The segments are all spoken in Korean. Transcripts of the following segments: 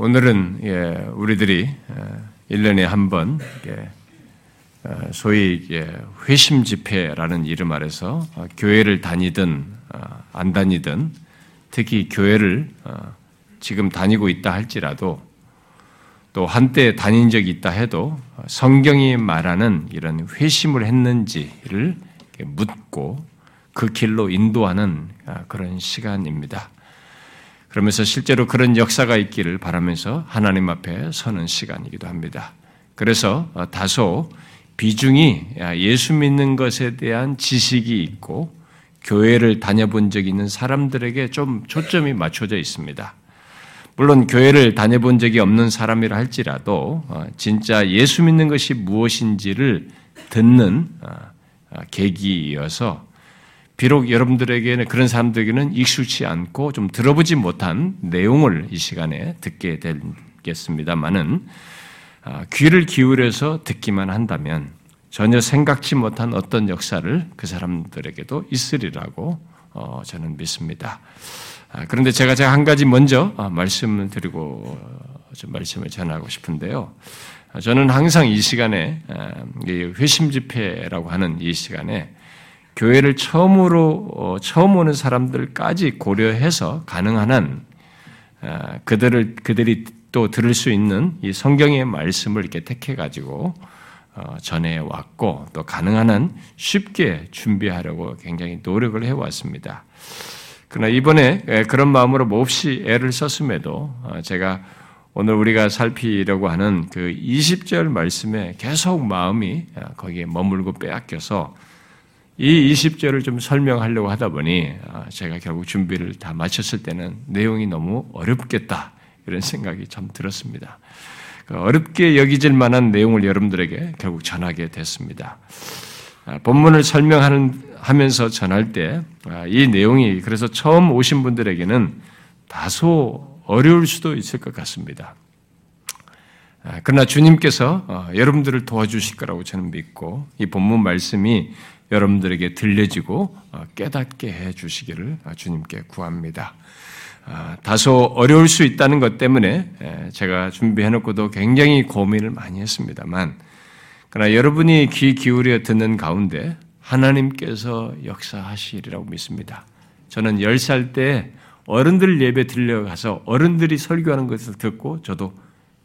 오늘은 우리들이 1년에 한 번 소위 회심 집회라는 이름 아래서 교회를 다니든 안 다니든 특히 교회를 지금 다니고 있다 할지라도 또 한때 다닌 적이 있다 해도 성경이 말하는 이런 회심을 했는지를 묻고 그 길로 인도하는 그런 시간입니다. 그러면서 실제로 그런 역사가 있기를 바라면서 하나님 앞에 서는 시간이기도 합니다. 그래서 다소 비중이 예수 믿는 것에 대한 지식이 있고 교회를 다녀본 적이 있는 사람들에게 좀 초점이 맞춰져 있습니다. 물론 교회를 다녀본 적이 없는 사람이라 할지라도 진짜 예수 믿는 것이 무엇인지를 듣는 계기이어서 비록 여러분들에게는 그런 사람들에게는 익숙치 않고 좀 들어보지 못한 내용을 이 시간에 듣게 되겠습니다만은 아, 귀를 기울여서 듣기만 한다면 전혀 생각지 못한 어떤 역사를 그 사람들에게도 있으리라고 어, 저는 믿습니다. 아, 그런데 제가 제가 한 가지 먼저 아, 말씀을 드리고 좀 말씀을 전하고 싶은데요. 저는 항상 이 시간에 회심 집회라고 하는 이 시간에 교회를 처음으로 어, 처음 오는 사람들까지 고려해서 가능한 한 아, 그들을 그들이 또 들을 수 있는 이 성경의 말씀을 이렇게 택해 가지고 어, 전해 왔고 또 가능한 한 쉽게 준비하려고 굉장히 노력을 해 왔습니다. 그러나 이번에 그런 마음으로 몹시 애를 썼음에도 어, 제가 오늘 우리가 살피려고 하는 그 20절 말씀에 계속 마음이 거기에 머물고 빼앗겨서 이 20절을 좀 설명하려고 하다 보니 아, 제가 결국 준비를 다 마쳤을 때는 내용이 너무 어렵겠다 이런 생각이 참 들었습니다. 그 어렵게 여기질 만한 내용을 여러분들에게 결국 전하게 됐습니다. 아, 본문을 설명하는 하면서 전할 때이 아, 내용이 그래서 처음 오신 분들에게는 다소 어려울 수도 있을 것 같습니다. 그러나 주님께서 어, 여러분들을 도와주실 거라고 저는 믿고 이 본문 말씀이 여러분들에게 들려지고 어, 깨닫게 해 주시기를 주님께 구합니다. 아, 다소 어려울 수 있다는 것 때문에 제가 준비해 놓고도 굉장히 고민을 많이 했습니다만, 그러나 여러분이 귀 기울여 듣는 가운데 하나님께서 역사하시리라고 믿습니다. 저는 10살 때 어른들 예배 들려가서 어른들이 설교하는 것을 듣고 저도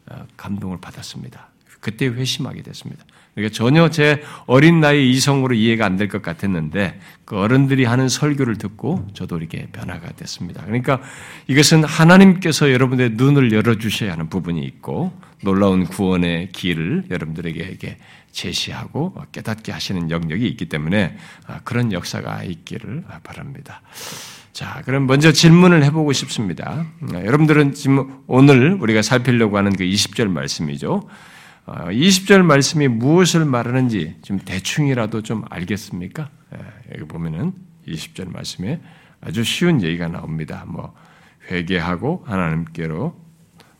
어, 감동을 받았습니다. 그때 회심하게 됐습니다. 전혀 제 어린 나이 이성으로 이해가 안 될 것 같았는데 그 어른들이 하는 설교를 듣고 저도 이렇게 변화가 됐습니다. 그러니까 이것은 하나님께서 여러분의 눈을 열어주셔야 하는 부분이 있고 놀라운 구원의 길을 여러분들에게 제시하고 깨닫게 하시는 영역이 있기 때문에 아, 그런 역사가 있기를 바랍니다. 자, 그럼 먼저 질문을 해보고 싶습니다. 여러분들은 지금 오늘 우리가 살피려고 하는 그 20절 말씀이죠. 20절 어, 말씀이 무엇을 말하는지 좀 대충이라도 좀 알겠습니까? 예, 여기 보면은 20절 말씀에 아주 쉬운 얘기가 나옵니다. 뭐 회개하고 하나님께로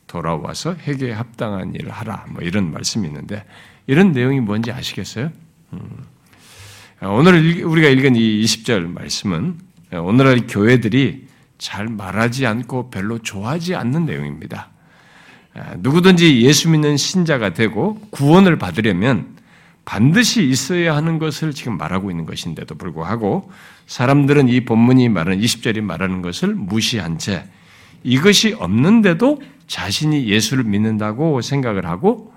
돌아와서 회개에 합당한 일을 하라. 뭐 이런 말씀이 있는데 이런 내용이 뭔지 아시겠어요? 음. 오늘 우리가 읽은 이 20절 말씀은 오늘날 교회들이 잘 말하지 않고 별로 좋아하지 않는 내용입니다. 아, 누구든지 예수 믿는 신자가 되고 구원을 받으려면 반드시 있어야 하는 것을 지금 말하고 있는 것인데도 불구하고 사람들은 이 본문이 말하는 20절이 말하는 것을 무시한 채 이것이 없는데도 자신이 예수를 믿는다고 생각을 하고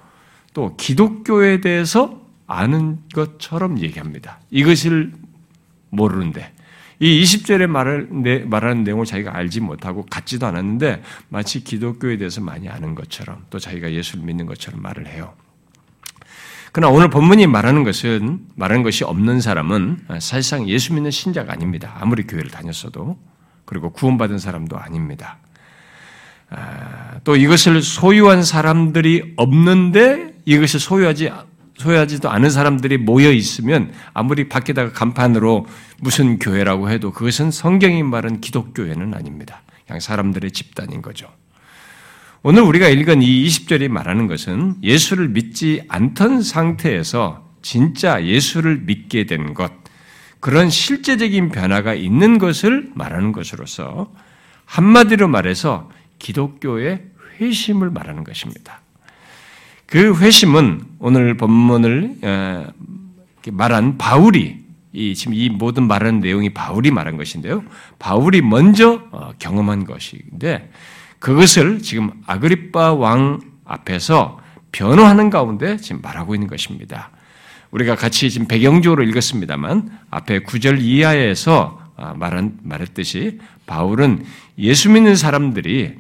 또 기독교에 대해서 아는 것처럼 얘기합니다. 이것을 모르는데 이 20절에 말을, 말하는 내용을 자기가 알지 못하고 갖지도 않았는데 마치 기독교에 대해서 많이 아는 것처럼 또 자기가 예수를 믿는 것처럼 말을 해요. 그러나 오늘 본문이 말하는 것은, 말하는 것이 없는 사람은 사실상 예수 믿는 신자가 아닙니다. 아무리 교회를 다녔어도. 그리고 구원받은 사람도 아닙니다. 아, 또 이것을 소유한 사람들이 없는데 이것을 소유하지 소유하지도 않은 사람들이 모여 있으면 아무리 밖에다가 간판으로 무슨 교회라고 해도 그것은 성경이 말한 기독교회는 아닙니다. 그냥 사람들의 집단인 거죠. 오늘 우리가 읽은 이 20절이 말하는 것은 예수를 믿지 않던 상태에서 진짜 예수를 믿게 된 것, 그런 실제적인 변화가 있는 것을 말하는 것으로서 한마디로 말해서 기독교의 회심을 말하는 것입니다. 그 회심은 오늘 본문을 어, 말한 바울이 이 지금 이 모든 말하는 내용이 바울이 말한 것인데요. 바울이 먼저 어, 경험한 것인데 그것을 지금 아그리파 왕 앞에서 변호하는 가운데 지금 말하고 있는 것입니다. 우리가 같이 지금 배경적으로 읽었습니다만 앞에 9절 이하에서 아, 말한, 말했듯이 바울은 예수 믿는 사람들이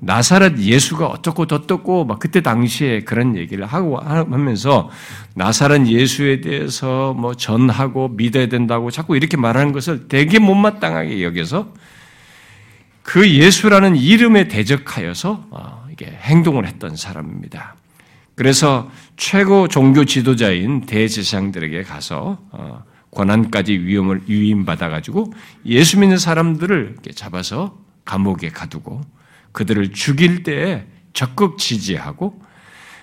나사렛 예수가 어떻고 어떻고 막 그때 당시에 그런 얘기를 하고 하면서 나사렛 예수에 대해서 뭐 전하고 믿어야 된다고 자꾸 이렇게 말하는 것을 되게 못마땅하게 여겨서 그 예수라는 이름에 대적하여서 어, 이게 행동을 했던 사람입니다. 그래서 최고 종교 지도자인 대제사장들에게 가서 어, 권한까지 위험을 위임받아 가지고 예수 믿는 사람들을 잡아서 감옥에 가두고 그들을 죽일 때에 적극 지지하고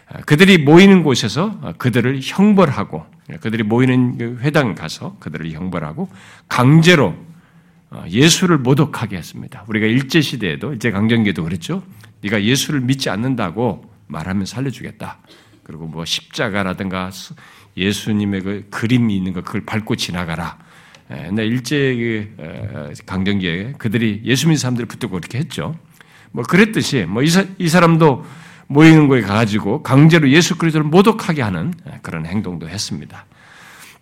어, 그들이 모이는 곳에서 그들을 형벌하고 그들이 모이는 그 회당 가서 그들을 형벌하고 강제로 어, 예수를 모독하게 했습니다. 우리가 일제 시대에도 일제 강점기에도 그랬죠. 네가 예수를 믿지 않는다고 말하면 살려주겠다. 그리고 뭐 십자가라든가 예수님의 그 그림이 있는 거 그걸 밟고 지나가라. 근데 일제 그, 강점기에 그들이 예수 믿는 사람들을 붙들고 그렇게 했죠. 뭐 그랬듯이 뭐 이 사람도 모이는 거에 가가지고 강제로 예수 그리스도를 모독하게 하는 그런 행동도 했습니다.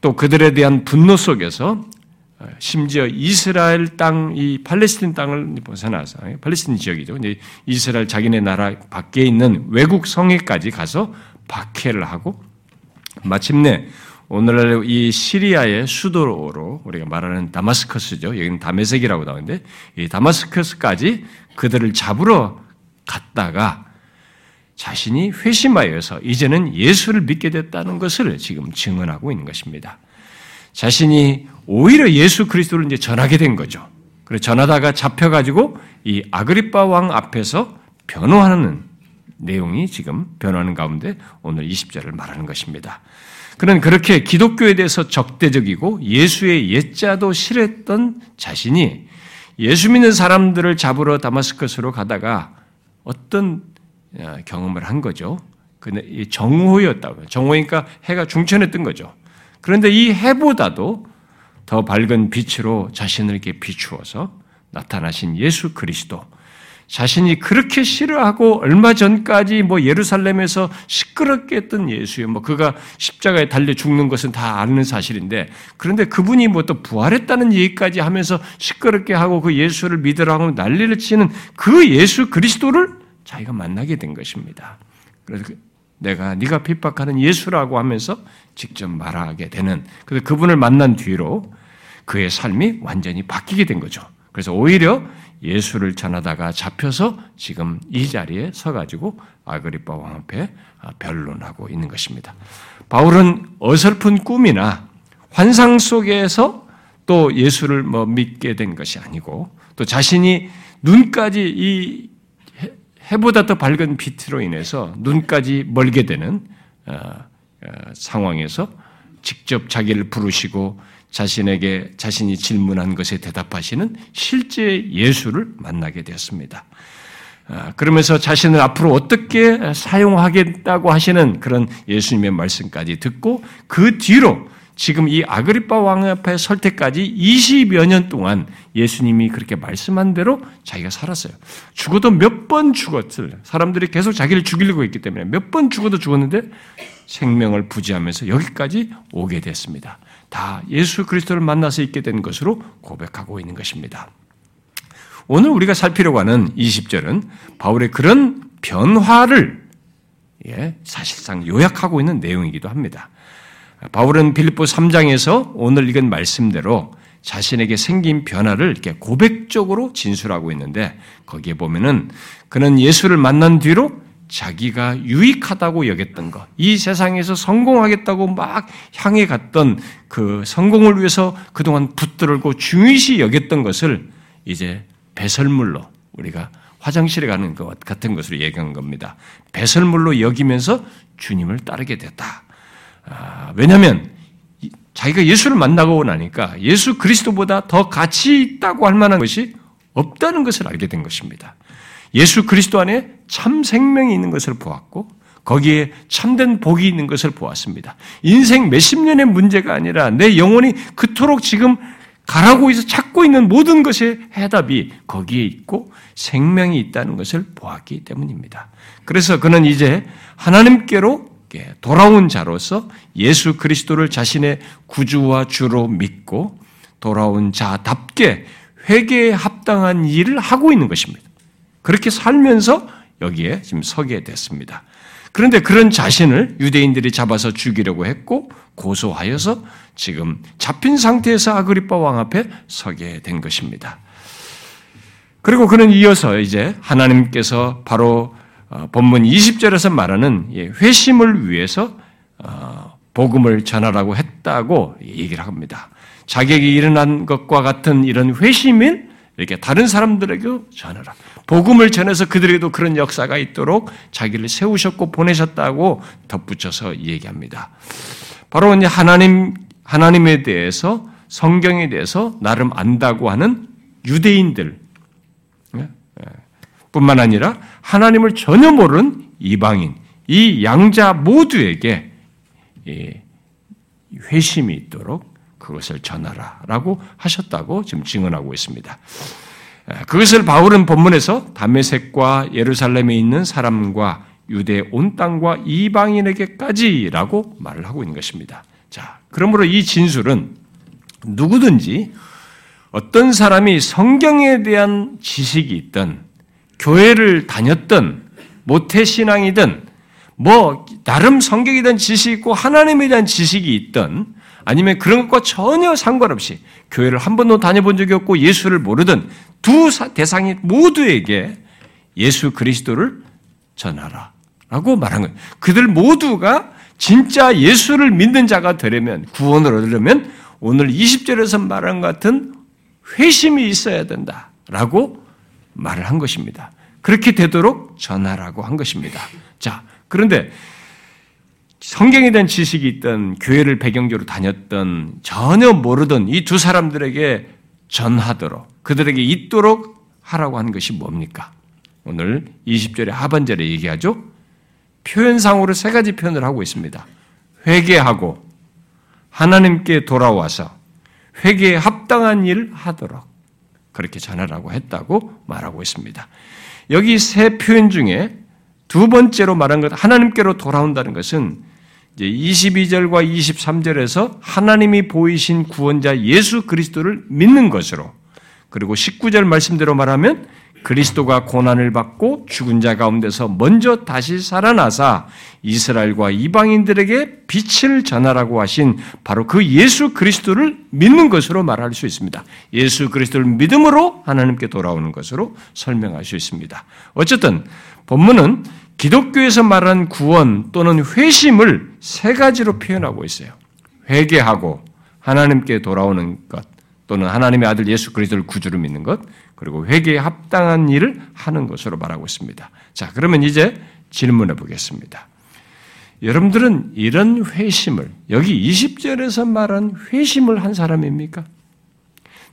또 그들에 대한 분노 속에서 심지어 이스라엘 땅, 이 팔레스틴 땅을 벗어나서, 팔레스틴 지역이죠. 이스라엘 자기네 나라 밖에 있는 외국 성에까지 가서 박해를 하고, 마침내 오늘날 이 시리아의 수도로 우리가 말하는 다마스커스죠. 여기는 다메섹이라고 나오는데, 이 다마스커스까지 그들을 잡으러 갔다가 자신이 회심하여서 이제는 예수를 믿게 됐다는 것을 지금 증언하고 있는 것입니다. 자신이 오히려 예수 그리스도를 이제 전하게 된 거죠. 그래 전하다가 잡혀가지고 이 아그리파 왕 앞에서 변호하는 내용이 지금 변호하는 가운데 오늘 20절을 말하는 것입니다. 그는 그렇게 기독교에 대해서 적대적이고 예수의 옛자도 싫어했던 자신이 예수 믿는 사람들을 잡으러 다마스커스로 가다가 어떤 어, 경험을 한 거죠. 근데 정오였다고요. 정오니까 해가 중천에 뜬 거죠. 그런데 이 해보다도 더 밝은 빛으로 자신을 이렇게 비추어서 나타나신 예수 그리스도. 자신이 그렇게 싫어하고 얼마 전까지 뭐 예루살렘에서 시끄럽게 했던 예수요. 뭐 그가 십자가에 달려 죽는 것은 다 아는 사실인데 그런데 그분이 뭐 또 부활했다는 얘기까지 하면서 시끄럽게 하고 그 예수를 믿으라 고 난리를 치는 그 예수 그리스도를 자기가 만나게 된 것입니다. 그래서 그 내가 네가 핍박하는 예수라고 하면서 직접 말하게 되는 그래서 그분을 만난 뒤로 그의 삶이 완전히 바뀌게 된 거죠. 그래서 오히려 예수를 전하다가 잡혀서 지금 이 자리에 서가지고 아그리파 왕 앞에 변론하고 있는 것입니다. 바울은 어설픈 꿈이나 환상 속에서 또 예수를 뭐 믿게 된 것이 아니고 또 자신이 눈까지 이 해보다 더 밝은 빛으로 인해서 눈까지 멀게 되는 어, 어, 상황에서 직접 자기를 부르시고 자신에게 자신이 질문한 것에 대답하시는 실제 예수를 만나게 되었습니다. 어, 그러면서 자신을 앞으로 어떻게 사용하겠다고 하시는 그런 예수님의 말씀까지 듣고 그 뒤로 지금 이 아그리파 왕 앞에 설 때까지 20여 년 동안 예수님이 그렇게 말씀한 대로 자기가 살았어요. 죽어도 몇 번 죽었을 사람들이 계속 자기를 죽이려고 했기 때문에 몇 번 죽어도 죽었는데 생명을 부지하면서 여기까지 오게 됐습니다. 다 예수 그리스도를 만나서 있게 된 것으로 고백하고 있는 것입니다. 오늘 우리가 살피려고 하는 20절은 바울의 그런 변화를 예, 사실상 요약하고 있는 내용이기도 합니다. 바울은 빌립보 3장에서 오늘 읽은 말씀대로 자신에게 생긴 변화를 이렇게 고백적으로 진술하고 있는데 거기에 보면은 그는 예수를 만난 뒤로 자기가 유익하다고 여겼던 것, 이 세상에서 성공하겠다고 막 향해 갔던 그 성공을 위해서 그동안 붙들고 중요시 여겼던 것을 이제 배설물로 우리가 화장실에 가는 것 같은 것으로 얘기한 겁니다. 배설물로 여기면서 주님을 따르게 됐다. 아, 왜냐하면 자기가 예수를 만나고 나니까 예수 그리스도보다 더 가치 있다고 할 만한 것이 없다는 것을 알게 된 것입니다. 예수 그리스도 안에 참 생명이 있는 것을 보았고 거기에 참된 복이 있는 것을 보았습니다. 인생 몇십 년의 문제가 아니라 내 영혼이 그토록 지금 가라고 해서 찾고 있는 모든 것의 해답이 거기에 있고 생명이 있다는 것을 보았기 때문입니다. 그래서 그는 이제 하나님께로 돌아온 자로서 예수 그리스도를 자신의 구주와 주로 믿고 돌아온 자답게 회개에 합당한 일을 하고 있는 것입니다. 그렇게 살면서 여기에 지금 서게 됐습니다. 그런데 그런 자신을 유대인들이 잡아서 죽이려고 했고 고소하여서 지금 잡힌 상태에서 아그리파 왕 앞에 서게 된 것입니다. 그리고 그는 이어서 이제 하나님께서 바로 어, 본문 20절에서 말하는 회심을 위해서 어, 복음을 전하라고 했다고 얘기를 합니다. 자격이 일어난 것과 같은 이런 회심을 이렇게 다른 사람들에게 전하라. 복음을 전해서 그들에게도 그런 역사가 있도록 자기를 세우셨고 보내셨다고 덧붙여서 얘기합니다. 바로 이제 하나님 하나님에 대해서 성경에 대해서 나름 안다고 하는 유대인들 예, 예, 뿐만 아니라 하나님을 전혀 모르는 이방인 이 양자 모두에게 회심이 있도록 그것을 전하라라고 하셨다고 지금 증언하고 있습니다. 그것을 바울은 본문에서 담메색과 예루살렘에 있는 사람과 유대 온 땅과 이방인에게까지라고 말을 하고 있는 것입니다. 자, 그러므로 이 진술은 누구든지 어떤 사람이 성경에 대한 지식이 있든 교회를 다녔든 모태 신앙이든 뭐 나름 성경에 대한 지식이 있고 하나님에 대한 지식이 있든 아니면 그런 것과 전혀 상관없이 교회를 한 번도 다녀본 적이 없고 예수를 모르든 두 대상이 모두에게 예수 그리스도를 전하라. 라고 말한 거예요. 그들 모두가 진짜 예수를 믿는 자가 되려면, 구원을 얻으려면 오늘 20절에서 말한 같은 회심이 있어야 된다. 라고 말을 한 것입니다. 그렇게 되도록 전하라고 한 것입니다. 자, 그런데 성경에 대한 지식이 있던 교회를 배경적으로 다녔던 전혀 모르던 이 두 사람들에게 전하도록 그들에게 있도록 하라고 하는 것이 뭡니까? 오늘 20절의 하반절에 얘기하죠. 표현상으로 세 가지 표현을 하고 있습니다. 회개하고 하나님께 돌아와서 회개에 합당한 일을 하도록 그렇게 전하라고 했다고 말하고 있습니다. 여기 세 표현 중에 두 번째로 말한 것, 하나님께로 돌아온다는 것은 22절과 23절에서 하나님이 보이신 구원자 예수 그리스도를 믿는 것으로 그리고 19절 말씀대로 말하면 그리스도가 고난을 받고 죽은 자 가운데서 먼저 다시 살아나사 이스라엘과 이방인들에게 빛을 전하라고 하신 바로 그 예수 그리스도를 믿는 것으로 말할 수 있습니다. 예수 그리스도를 믿음으로 하나님께 돌아오는 것으로 설명할 수 있습니다. 어쨌든 본문은 기독교에서 말하는 구원 또는 회심을 세 가지로 표현하고 있어요. 회개하고 하나님께 돌아오는 것 또는 하나님의 아들 예수 그리스도를 구주로 믿는 것 그리고 회개에 합당한 일을 하는 것으로 말하고 있습니다. 자, 그러면 이제 질문해 보겠습니다. 여러분들은 이런 회심을, 여기 20절에서 말한 회심을 한 사람입니까?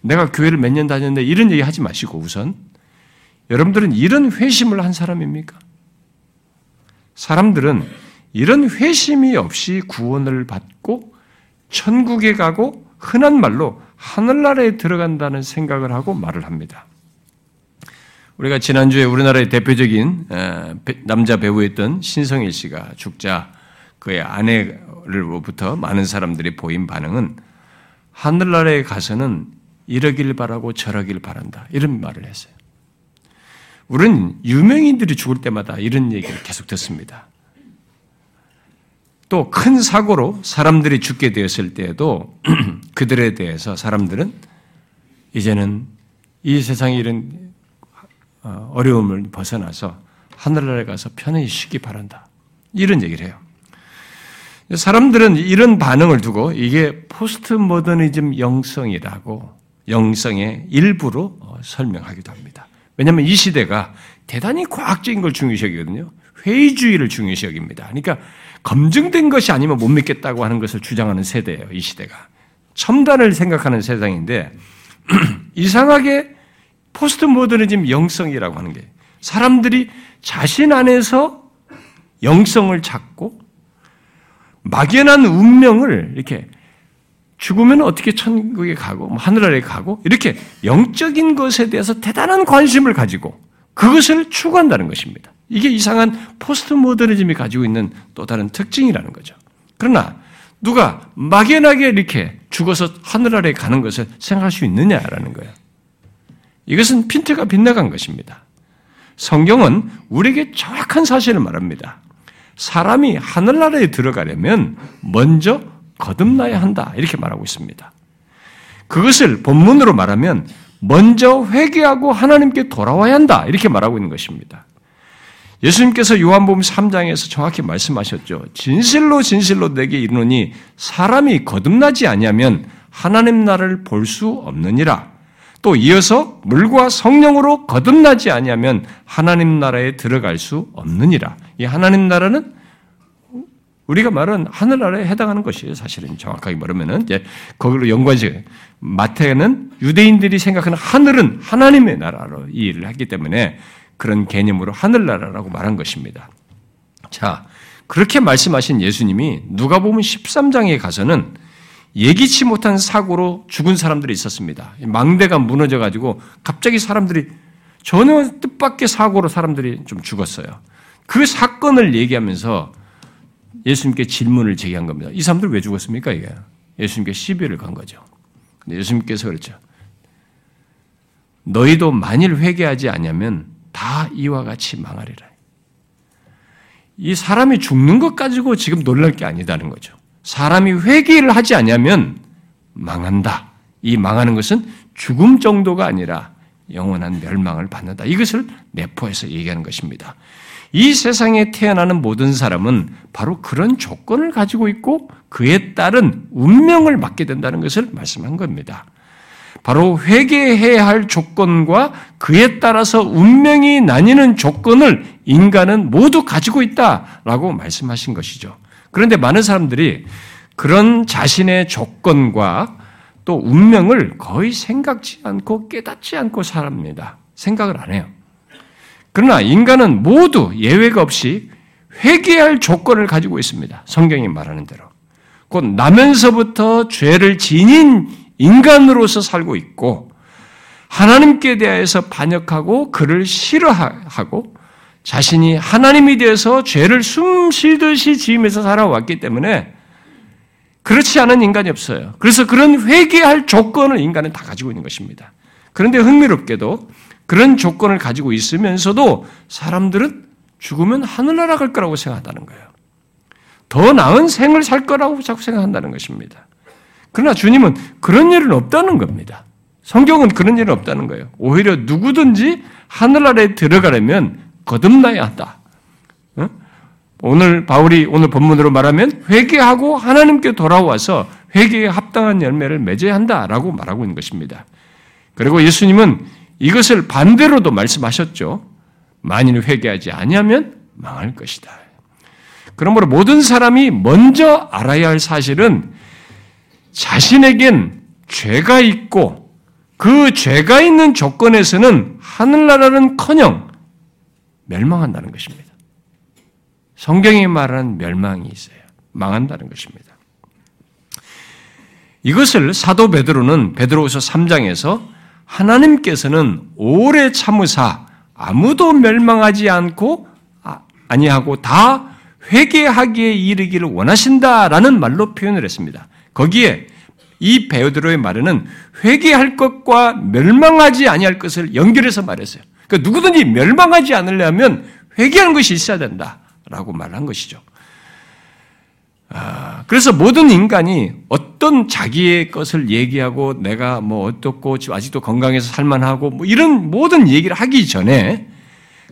내가 교회를 몇 년 다녔는데 이런 얘기 하지 마시고 우선, 여러분들은 이런 회심을 한 사람입니까? 사람들은 이런 회심이 없이 구원을 받고 천국에 가고 흔한 말로 하늘나라에 들어간다는 생각을 하고 말을 합니다. 우리가 지난주에 우리나라의 대표적인 남자 배우였던 신성일 씨가 죽자 그의 아내를로부터 많은 사람들이 보인 반응은 하늘나라에 가서는 이러길 바라고 저러길 바란다. 이런 말을 했어요. 우리는 유명인들이 죽을 때마다 이런 얘기를 계속 듣습니다. 또 큰 사고로 사람들이 죽게 되었을 때에도 그들에 대해서 사람들은 이제는 이 세상에 이런 어, 어려움을 벗어나서 하늘나라에 가서 편히 쉬기 바란다. 이런 얘기를 해요. 사람들은 이런 반응을 두고 이게 포스트 모더니즘 영성이라고 영성의 일부로 어, 설명하기도 합니다. 왜냐하면 이 시대가 대단히 과학적인 걸 중요시 여기거든요. 회의주의를 중요시 여깁니다. 그러니까 검증된 것이 아니면 못 믿겠다고 하는 것을 주장하는 세대예요. 이 시대가. 첨단을 생각하는 세상인데 이상하게 포스트 모더니즘 영성이라고 하는 게 사람들이 자신 안에서 영성을 찾고 막연한 운명을 이렇게 죽으면 어떻게 천국에 가고 뭐 하늘아래 가고 이렇게 영적인 것에 대해서 대단한 관심을 가지고 그것을 추구한다는 것입니다. 이게 이상한 포스트 모더니즘이 가지고 있는 또 다른 특징이라는 거죠. 그러나 누가 막연하게 이렇게 죽어서 하늘 아래 가는 것을 생각할 수 있느냐라는 거예요. 이것은 핀트가 빗나간 것입니다. 성경은 우리에게 정확한 사실을 말합니다. 사람이 하늘나라에 들어가려면 먼저 거듭나야 한다. 이렇게 말하고 있습니다. 그것을 본문으로 말하면 먼저 회개하고 하나님께 돌아와야 한다. 이렇게 말하고 있는 것입니다. 예수님께서 요한복음 3장에서 정확히 말씀하셨죠. 진실로 진실로 내게 이르노니 사람이 거듭나지 아니하면 하나님 나라를 볼 수 없느니라. 또 이어서 물과 성령으로 거듭나지 아니하면 하나님 나라에 들어갈 수 없느니라. 이 하나님 나라는 우리가 말은 하늘나라에 해당하는 것이에요. 사실은 정확하게 말하면은 이제 거기로 연관시 마태는 유대인들이 생각하는 하늘은 하나님의 나라로 이해를 했기 때문에 그런 개념으로 하늘나라라고 말한 것입니다. 자, 그렇게 말씀하신 예수님이 누가 보면 13장에 가서는 예기치 못한 사고로 죽은 사람들이 있었습니다. 망대가 무너져 가지고 갑자기 사람들이 전혀 뜻밖의 사고로 사람들이 좀 죽었어요. 그 사건을 얘기하면서 예수님께 질문을 제기한 겁니다. 이 사람들 왜 죽었습니까? 이게 예수님께 시비를 건 거죠. 예수님께서 그랬죠. 너희도 만일 회개하지 않으면 다 이와 같이 망하리라. 이 사람이 죽는 것 가지고 지금 놀랄 게 아니다는 거죠. 사람이 회개를 하지 않으면 망한다. 이 망하는 것은 죽음 정도가 아니라 영원한 멸망을 받는다. 이것을 내포해서 얘기하는 것입니다. 이 세상에 태어나는 모든 사람은 바로 그런 조건을 가지고 있고 그에 따른 운명을 맞게 된다는 것을 말씀한 겁니다. 바로 회개해야 할 조건과 그에 따라서 운명이 나뉘는 조건을 인간은 모두 가지고 있다라고 말씀하신 것이죠. 그런데 많은 사람들이 그런 자신의 조건과 또 운명을 거의 생각지 않고 깨닫지 않고 살합니다. 생각을 안 해요. 그러나 인간은 모두 예외가 없이 회개할 조건을 가지고 있습니다. 성경이 말하는 대로. 곧 나면서부터 죄를 지닌 인간으로서 살고 있고 하나님께 대해서 반역하고 그를 싫어하고 자신이 하나님이 되어서 죄를 숨 쉬듯이 지으면서 살아왔기 때문에 그렇지 않은 인간이 없어요. 그래서 그런 회개할 조건을 인간은 다 가지고 있는 것입니다. 그런데 흥미롭게도 그런 조건을 가지고 있으면서도 사람들은 죽으면 하늘나라 갈 거라고 생각한다는 거예요. 더 나은 생을 살 거라고 자꾸 생각한다는 것입니다. 그러나 주님은 그런 일은 없다는 겁니다. 성경은 그런 일은 없다는 거예요. 오히려 누구든지 하늘나라에 들어가려면 거듭나야 한다. 오늘 바울이 오늘 본문으로 말하면 회개하고 하나님께 돌아와서 회개에 합당한 열매를 맺어야 한다라고 말하고 있는 것입니다. 그리고 예수님은 이것을 반대로도 말씀하셨죠. 만일 회개하지 아니하면 망할 것이다. 그러므로 모든 사람이 먼저 알아야 할 사실은 자신에겐 죄가 있고 그 죄가 있는 조건에서는 하늘나라는 커녕 멸망한다는 것입니다. 성경이 말하는 멸망이 있어요. 망한다는 것입니다. 이것을 사도 베드로는 베드로후서 3장에서 하나님께서는 오래 참으사 아무도 멸망하지 않고 아, 아니하고 다 회개하기에 이르기를 원하신다라는 말로 표현을 했습니다. 거기에 이 베드로의 말에는 회개할 것과 멸망하지 아니할 것을 연결해서 말했어요. 그러니까 누구든지 멸망하지 않으려면 회개하는 것이 있어야 된다라고 말한 것이죠. 아, 그래서 모든 인간이 어떤 자기의 것을 얘기하고 내가 뭐 어떻고 아직도 건강해서 살만하고 뭐 이런 모든 얘기를 하기 전에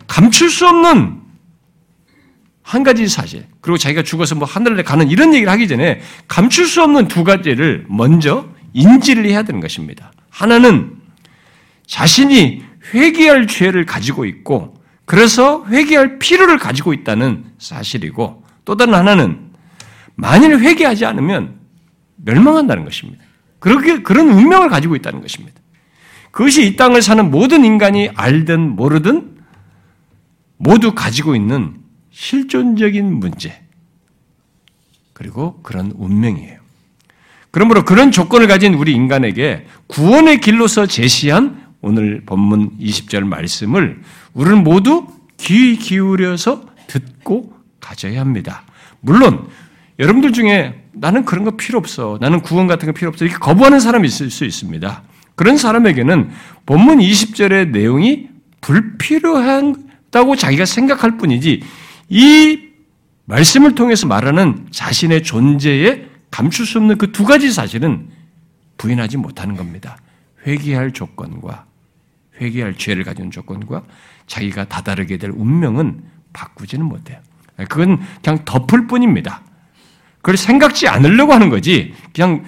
감출 수 없는 한 가지 사실 그리고 자기가 죽어서 뭐 하늘에 가는 이런 얘기를 하기 전에 감출 수 없는 두 가지를 먼저 인지를 해야 되는 것입니다. 하나는 자신이 회개할 죄를 가지고 있고 그래서 회개할 필요를 가지고 있다는 사실이고 또 다른 하나는 만일 회개하지 않으면 멸망한다는 것입니다. 그렇게 그런 운명을 가지고 있다는 것입니다. 그것이 이 땅을 사는 모든 인간이 알든 모르든 모두 가지고 있는 실존적인 문제, 그리고 그런 운명이에요. 그러므로 그런 조건을 가진 우리 인간에게 구원의 길로서 제시한 오늘 본문 20절 말씀을 우리는 모두 귀 기울여서 듣고 가져야 합니다. 물론 여러분들 중에 나는 그런 거 필요 없어. 나는 구원 같은 거 필요 없어. 이렇게 거부하는 사람이 있을 수 있습니다. 그런 사람에게는 본문 20절의 내용이 불필요하다고 자기가 생각할 뿐이지 이 말씀을 통해서 말하는 자신의 존재에 감출 수 없는 그 두 가지 사실은 부인하지 못하는 겁니다. 회개할 조건과 회개할 죄를 가진 조건과 자기가 다다르게 될 운명은 바꾸지는 못해요. 그건 그냥 덮을 뿐입니다. 그걸 생각지 않으려고 하는 거지, 그냥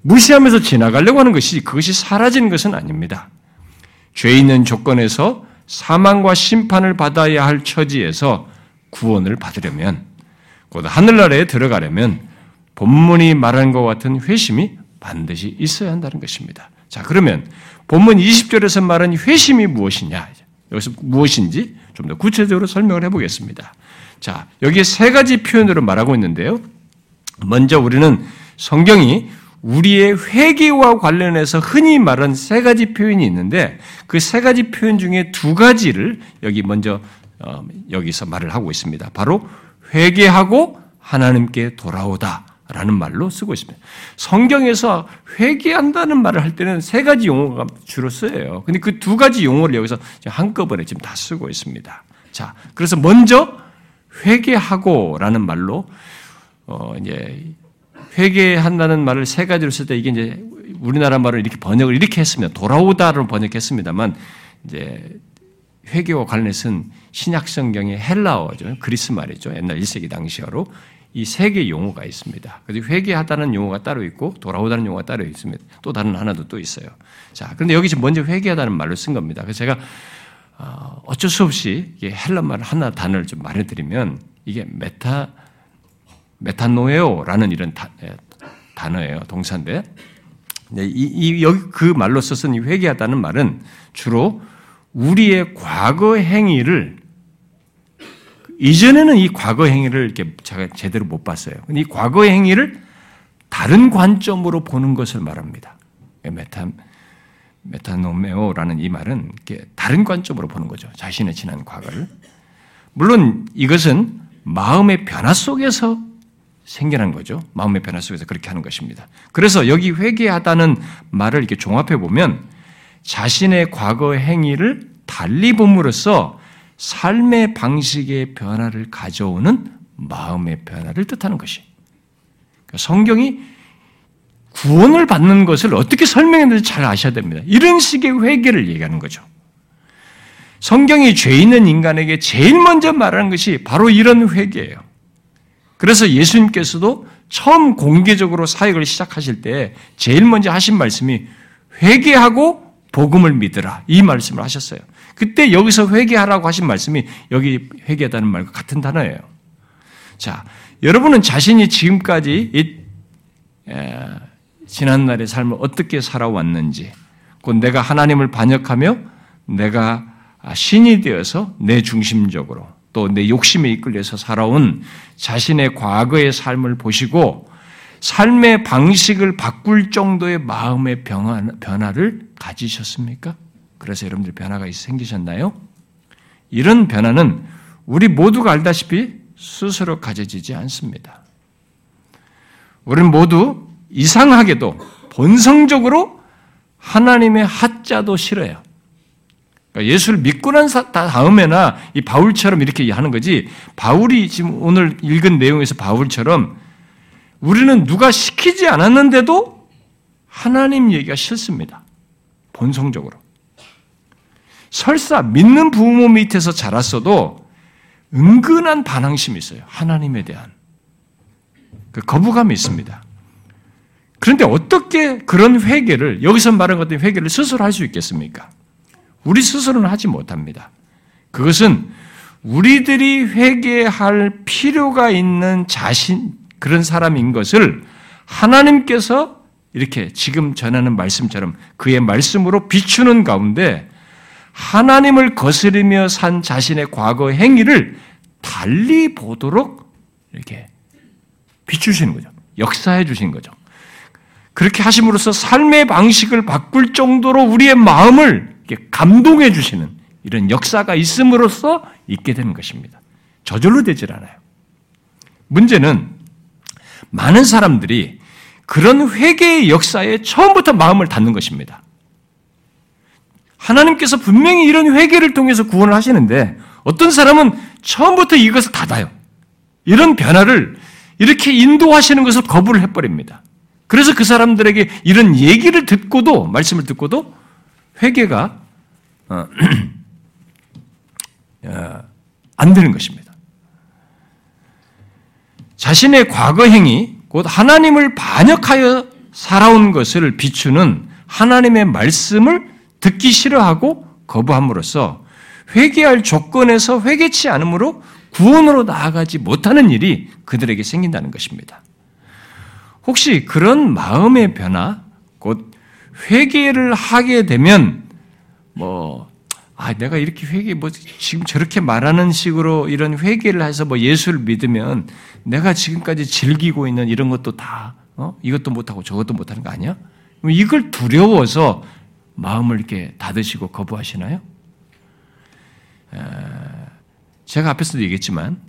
무시하면서 지나가려고 하는 것이 그것이 사라지는 것은 아닙니다. 죄 있는 조건에서 사망과 심판을 받아야 할 처지에서 구원을 받으려면, 곧 하늘나라에 들어가려면 본문이 말하는 것 같은 회심이 반드시 있어야 한다는 것입니다. 자, 그러면 본문 20절에서 말하는 회심이 무엇이냐? 여기서 무엇인지 좀 더 구체적으로 설명을 해보겠습니다. 자, 여기에 세 가지 표현으로 말하고 있는데요. 먼저 우리는 성경이 우리의 회개와 관련해서 흔히 말하는 세 가지 표현이 있는데 그 세 가지 표현 중에 두 가지를 여기 먼저 어, 여기서 말을 하고 있습니다. 바로 회개하고 하나님께 돌아오다. 라는 말로 쓰고 있습니다. 성경에서 회개한다는 말을 할 때는 세 가지 용어가 주로 쓰여요. 근데 그 두 가지 용어를 여기서 한꺼번에 지금 다 쓰고 있습니다. 자, 그래서 먼저 회개하고라는 말로 어 이제 회개한다는 말을 세 가지로 쓸 때 이게 이제 우리나라 말을 이렇게 번역을 이렇게 했으면 돌아오다로 번역했습니다만 이제 회개와 관련해서는 신약 성경의 헬라어죠. 그리스 말이죠. 옛날 1세기 당시어로 이 세 개의 용어가 있습니다. 그래서 회개하다는 용어가 따로 있고 돌아오다는 용어가 따로 있습니다. 또 다른 하나도 또 있어요. 자, 그런데 여기 지금 먼저 회개하다는 말로 쓴 겁니다. 그래서 제가 어, 어쩔 수 없이 헬라 말 하나 단어를 좀 말해드리면 이게 메타 메타노에오라는 이런 다, 예, 단어예요. 동사인데 이, 이, 여기 그 말로 써서 회개하다는 말은 주로 우리의 과거 행위를 이전에는 이 과거 행위를 이렇게 제가 제대로 못 봤어요. 이 과거 행위를 다른 관점으로 보는 것을 말합니다. 메타 메타노에오라는 이 말은 다른 관점으로 보는 거죠. 자신의 지난 과거를. 물론 이것은 마음의 변화 속에서 생겨난 거죠. 마음의 변화 속에서 그렇게 하는 것입니다. 그래서 여기 회개하다는 말을 이렇게 종합해 보면 자신의 과거 행위를 달리 봄으로써 삶의 방식의 변화를 가져오는 마음의 변화를 뜻하는 것이. 그러니까 성경이 구원을 받는 것을 어떻게 설명했는지 잘 아셔야 됩니다. 이런 식의 회개를 얘기하는 거죠. 성경이 죄 있는 인간에게 제일 먼저 말하는 것이 바로 이런 회개예요. 그래서 예수님께서도 처음 공개적으로 사역을 시작하실 때 제일 먼저 하신 말씀이 회개하고 복음을 믿으라 이 말씀을 하셨어요. 그때 여기서 회개하라고 하신 말씀이 여기 회개하다는 말과 같은 단어예요. 자, 여러분은 자신이 지금까지 이, 에, 지난날의 삶을 어떻게 살아왔는지, 곧 내가 하나님을 반역하며 내가 신이 되어서 내 중심적으로 또 내 욕심에 이끌려서 살아온 자신의 과거의 삶을 보시고 삶의 방식을 바꿀 정도의 마음의 변화를 가지셨습니까? 그래서 여러분들 변화가 생기셨나요? 이런 변화는 우리 모두가 알다시피 스스로 가져지지 않습니다. 우리는 모두 이상하게도 본성적으로 하나님의 하자도 싫어요. 그러니까 예수를 믿고 난 다음에나 이 바울처럼 이렇게 하는 거지, 바울이 지금 오늘 읽은 내용에서 바울처럼 우리는 누가 시키지 않았는데도 하나님 얘기가 싫습니다. 본성적으로. 설사 믿는 부모 밑에서 자랐어도 은근한 반항심이 있어요. 하나님에 대한. 그 거부감이 있습니다. 그런데 어떻게 그런 회개를, 여기서 말한 것같 회개를 스스로 할 수 있겠습니까? 우리 스스로는 하지 못합니다. 그것은 우리들이 회개할 필요가 있는 자신, 그런 사람인 것을 하나님께서 이렇게 지금 전하는 말씀처럼 그의 말씀으로 비추는 가운데 하나님을 거스르며 산 자신의 과거 행위를 달리 보도록 이렇게 비추시는 거죠. 역사해 주신 거죠. 그렇게 하심으로써 삶의 방식을 바꿀 정도로 우리의 마음을 감동해 주시는 이런 역사가 있음으로써 있게 되는 것입니다. 저절로 되질 않아요. 문제는 많은 사람들이 그런 회개의 역사에 처음부터 마음을 닫는 것입니다. 하나님께서 분명히 이런 회개를 통해서 구원을 하시는데 어떤 사람은 처음부터 이것을 닫아요. 이런 변화를 이렇게 인도하시는 것을 거부를 해버립니다. 그래서 그 사람들에게 이런 얘기를 듣고도 말씀을 듣고도 회개가 어, 어, 안 되는 것입니다. 자신의 과거 행위, 곧 하나님을 반역하여 살아온 것을 비추는 하나님의 말씀을 듣기 싫어하고 거부함으로써 회개할 조건에서 회개치 않으므로 구원으로 나아가지 못하는 일이 그들에게 생긴다는 것입니다. 혹시 그런 마음의 변화, 곧 회개를 하게 되면 뭐 아, 내가 이렇게 회개, 뭐, 지금 저렇게 말하는 식으로 이런 회개를 해서 뭐 예수를 믿으면 내가 지금까지 즐기고 있는 이런 것도 다, 어? 이것도 못하고 저것도 못하는 거 아니야? 이걸 두려워서 마음을 이렇게 닫으시고 거부하시나요? 제가 앞에서도 얘기했지만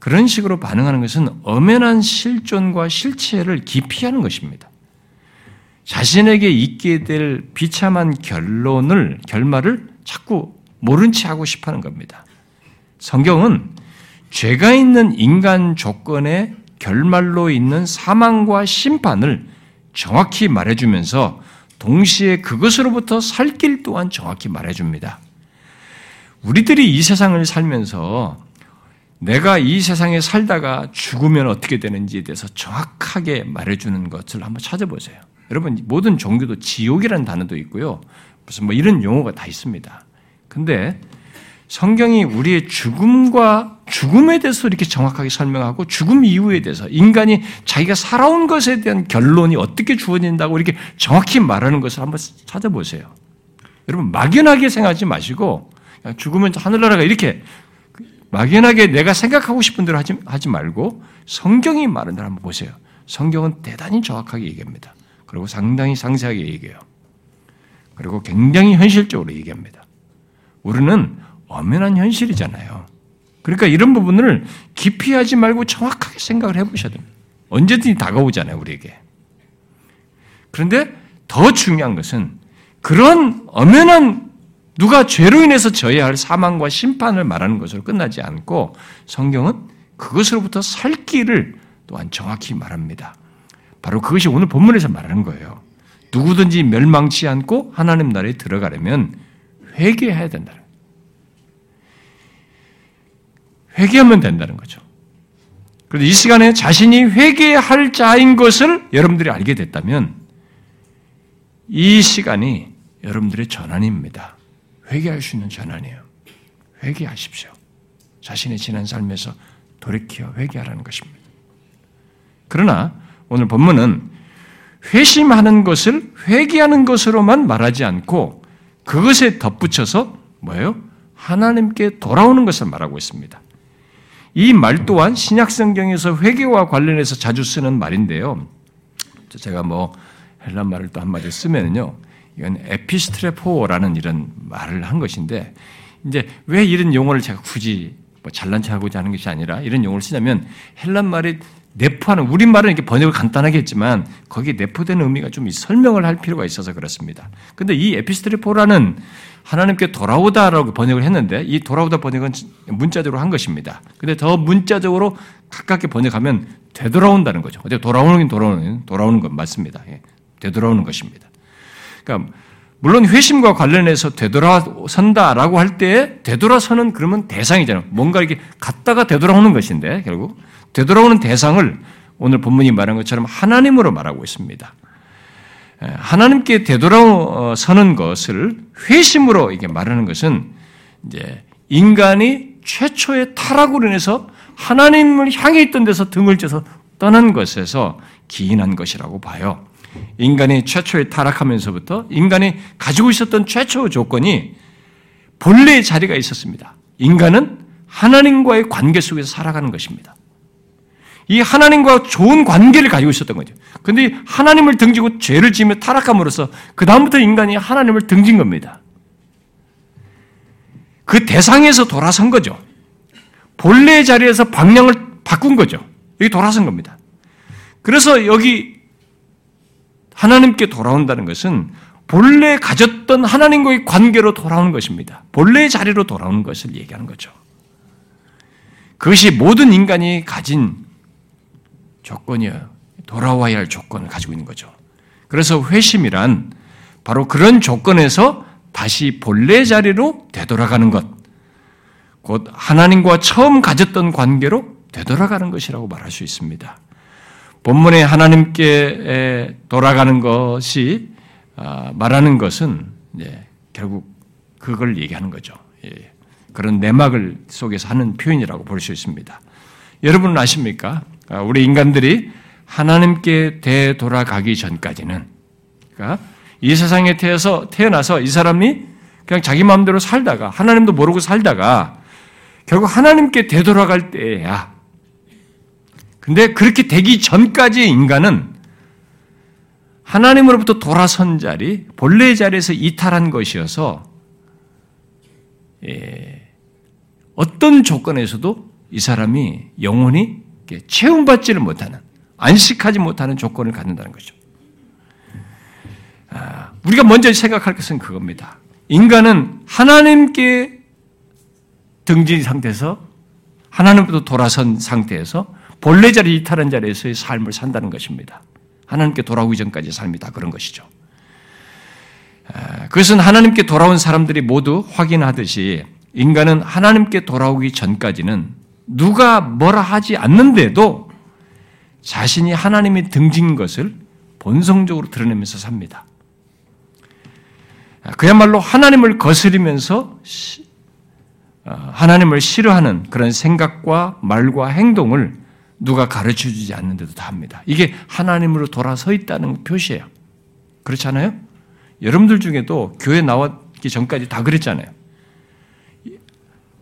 그런 식으로 반응하는 것은 엄연한 실존과 실체를 기피하는 것입니다. 자신에게 있게 될 비참한 결론을, 결말을 자꾸 모른 체 하고 싶어 하는 겁니다. 성경은 죄가 있는 인간 조건의 결말로 있는 사망과 심판을 정확히 말해주면서 동시에 그것으로부터 살 길 또한 정확히 말해줍니다. 우리들이 이 세상을 살면서 내가 이 세상에 살다가 죽으면 어떻게 되는지에 대해서 정확하게 말해주는 것을 한번 찾아보세요. 여러분, 모든 종교도 지옥이라는 단어도 있고요. 무슨 뭐 이런 용어가 다 있습니다. 근데 성경이 우리의 죽음과 죽음에 대해서 이렇게 정확하게 설명하고 죽음 이후에 대해서 인간이 자기가 살아온 것에 대한 결론이 어떻게 주어진다고 이렇게 정확히 말하는 것을 한번 찾아보세요. 여러분 막연하게 생각하지 마시고 죽으면 하늘나라가 이렇게 막연하게 내가 생각하고 싶은 대로 하지, 하지 말고 성경이 말하는 대로 한번 보세요. 성경은 대단히 정확하게 얘기합니다. 그리고 상당히 상세하게 얘기해요. 그리고 굉장히 현실적으로 얘기합니다. 우리는 엄연한 현실이잖아요. 그러니까 이런 부분을 기피하지 말고 정확하게 생각을 해보셔야 됩니다. 언제든지 다가오잖아요, 우리에게. 그런데 더 중요한 것은 그런 엄연한 누가 죄로 인해서 져야 할 사망과 심판을 말하는 것으로 끝나지 않고 성경은 그것으로부터 살 길을 또한 정확히 말합니다. 바로 그것이 오늘 본문에서 말하는 거예요. 누구든지 멸망치 않고 하나님 나라에 들어가려면 회개해야 된다. 회개하면 된다는 거죠. 그래서 이 시간에 자신이 회개할 자인 것을 여러분들이 알게 됐다면 이 시간이 여러분들의 전환입니다. 회개할 수 있는 전환이에요. 회개하십시오. 자신의 지난 삶에서 돌이켜 회개하라는 것입니다. 그러나 오늘 본문은 회심하는 것을 회개하는 것으로만 말하지 않고 그것에 덧붙여서 뭐예요? 하나님께 돌아오는 것을 말하고 있습니다. 이 말 또한 신약 성경에서 회개와 관련해서 자주 쓰는 말인데요. 제가 뭐 헬라 말을 또 한마디 쓰면요. 이건 에피스트레포라는 이런 말을 한 것인데 이제 왜 이런 용어를 제가 굳이 뭐 잘난 척하고자 하는 것이 아니라 이런 용어를 쓰냐면 헬란 말이 내포하는 우리말은 이렇게 번역을 간단하게 했지만 거기에 내포되는 의미가 좀 설명을 할 필요가 있어서 그렇습니다. 근데 이 에피스트레포라는 하나님께 돌아오다라고 번역을 했는데 이 돌아오다 번역은 문자적으로 한 것입니다. 근데 더 문자적으로 가깝게 번역하면 되돌아온다는 거죠. 어제 돌아오는 돌아오는 돌아오는 건 맞습니다. 예, 되돌아오는 것입니다. 그러니까 물론 회심과 관련해서 되돌아선다라고 할때 되돌아서는 그러면 대상이잖아요. 뭔가 이렇게 갔다가 되돌아오는 것인데 결국 되돌아오는 대상을 오늘 본문이 말한 것처럼 하나님으로 말하고 있습니다. 하나님께 되돌아서는 것을 회심으로 이게 말하는 것은 이제 인간이 최초의 타락으로 인해서 하나님을 향해 있던 데서 등을 져서 떠난 것에서 기인한 것이라고 봐요. 인간이 최초의 타락하면서부터 인간이 가지고 있었던 최초 조건이 본래의 자리가 있었습니다. 인간은 하나님과의 관계 속에서 살아가는 것입니다. 이 하나님과 좋은 관계를 가지고 있었던 거죠. 근데 하나님을 등지고 죄를 지으며 타락함으로써 그다음부터 인간이 하나님을 등진 겁니다. 그 대상에서 돌아선 거죠. 본래의 자리에서 방향을 바꾼 거죠. 여기 돌아선 겁니다. 그래서 여기 하나님께 돌아온다는 것은 본래 가졌던 하나님과의 관계로 돌아오는 것입니다. 본래의 자리로 돌아오는 것을 얘기하는 거죠. 그것이 모든 인간이 가진 조건이에요. 돌아와야 할 조건을 가지고 있는 거죠. 그래서 회심이란 바로 그런 조건에서 다시 본래 자리로 되돌아가는 것, 곧 하나님과 처음 가졌던 관계로 되돌아가는 것이라고 말할 수 있습니다. 본문에 하나님께 돌아가는 것이 아, 말하는 것은 결국 그걸 얘기하는 거죠. 예. 그런 내막을 속에서 하는 표현이라고 볼 수 있습니다. 여러분은 아십니까? 아, 우리 인간들이 하나님께 되돌아가기 전까지는 그러니까 이 세상에 태어서 태어나서 이 사람이 그냥 자기 마음대로 살다가 하나님도 모르고 살다가 결국 하나님께 되돌아갈 때야. 근데 그렇게 되기 전까지 인간은 하나님으로부터 돌아선 자리, 본래의 자리에서 이탈한 것이어서 예, 어떤 조건에서도 이 사람이 영혼이 체험받지를 못하는, 안식하지 못하는 조건을 갖는다는 거죠. 아, 우리가 먼저 생각할 것은 그겁니다. 인간은 하나님께 등진 상태에서 하나님부터 돌아선 상태에서 본래 자리 이탈한 자리에서의 삶을 산다는 것입니다. 하나님께 돌아오기 전까지 삶이 다 그런 것이죠. 아, 그것은 하나님께 돌아온 사람들이 모두 확인하듯이 인간은 하나님께 돌아오기 전까지는 누가 뭐라 하지 않는데도 자신이 하나님이 등진 것을 본성적으로 드러내면서 삽니다. 그야말로 하나님을 거스리면서 어, 하나님을 싫어하는 그런 생각과 말과 행동을 누가 가르쳐 주지 않는데도 다 합니다. 이게 하나님으로 돌아서 있다는 표시예요. 그렇잖아요? 여러분들 중에도 교회 나왔기 전까지 다 그랬잖아요.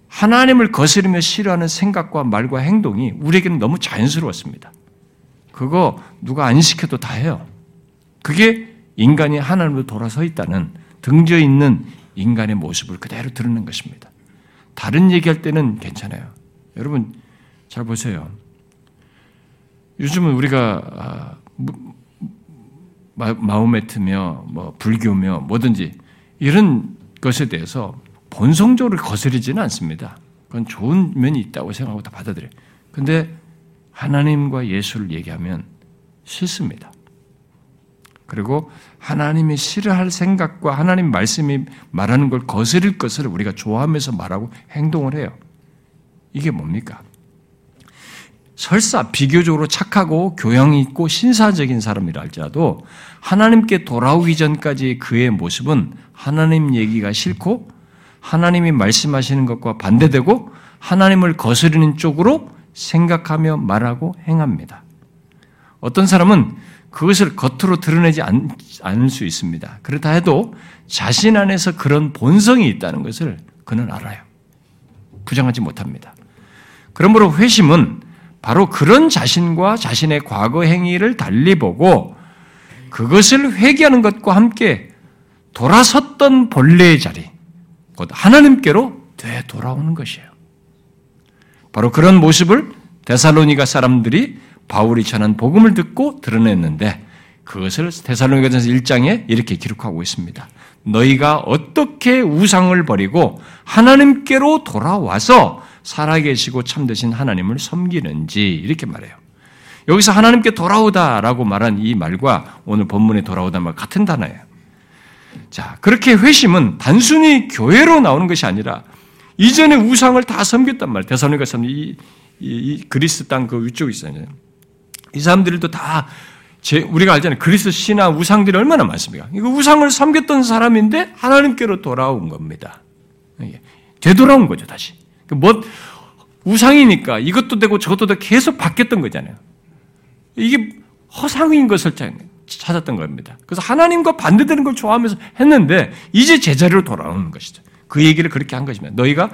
하나님을 거스르며 싫어하는 생각과 말과 행동이 우리에게는 너무 자연스러웠습니다. 그거 누가 안 시켜도 다 해요. 그게 인간이 하나님으로 돌아서 있다는 등져 있는 인간의 모습을 그대로 드러낸 것입니다. 다른 얘기할 때는 괜찮아요. 여러분 잘 보세요. 요즘은 우리가 아, 마음에트며 뭐 불교며 뭐든지 이런 것에 대해서 본성적으로 거스르지는 않습니다. 그건 좋은 면이 있다고 생각하고 다 받아들여요. 근데 하나님과 예수를 얘기하면 싫습니다. 그리고 하나님이 싫어할 생각과 하나님 말씀이 말하는 걸 거스릴 것을 우리가 좋아하면서 말하고 행동을 해요. 이게 뭡니까? 설사 비교적으로 착하고 교양 있고 신사적인 사람이라 할지라도 하나님께 돌아오기 전까지 그의 모습은 하나님 얘기가 싫고 하나님이 말씀하시는 것과 반대되고 하나님을 거스르는 쪽으로 생각하며 말하고 행합니다. 어떤 사람은 그것을 겉으로 드러내지 않, 않을 수 있습니다. 그렇다 해도 자신 안에서 그런 본성이 있다는 것을 그는 알아요. 부정하지 못합니다. 그러므로 회심은 바로 그런 자신과 자신의 과거 행위를 달리 보고 그것을 회개하는 것과 함께 돌아섰던 본래의 자리, 곧 하나님께로 되돌아오는 것이에요. 바로 그런 모습을 데살로니가 사람들이 바울이 전한 복음을 듣고 드러냈는데 그것을 데살로니가전서 1장에 이렇게 기록하고 있습니다. 너희가 어떻게 우상을 버리고 하나님께로 돌아와서 살아계시고 참되신 하나님을 섬기는지 이렇게 말해요. 여기서 하나님께 돌아오다라고 말한 이 말과 오늘 본문에 돌아오다 말 같은 단어예요. 자, 그렇게 회심은 단순히 교회로 나오는 것이 아니라 이전에 우상을 다 섬겼단 말이에요. 대선이가 섬 이, 이, 이, 그리스 땅 그 위쪽에 있어요. 이 사람들도 다 제, 우리가 알잖아요. 그리스 신화 우상들이 얼마나 많습니까? 이거 우상을 섬겼던 사람인데 하나님께로 돌아온 겁니다. 되돌아온 거죠, 다시. 그 뭐, 우상이니까 이것도 되고 저것도 되고 계속 바뀌었던 거잖아요. 이게 허상인 것을 찾았던 겁니다. 그래서 하나님과 반대되는 걸 좋아하면서 했는데 이제 제자리로 돌아오는 것이죠. 그 얘기를 그렇게 한 것입니다. 너희가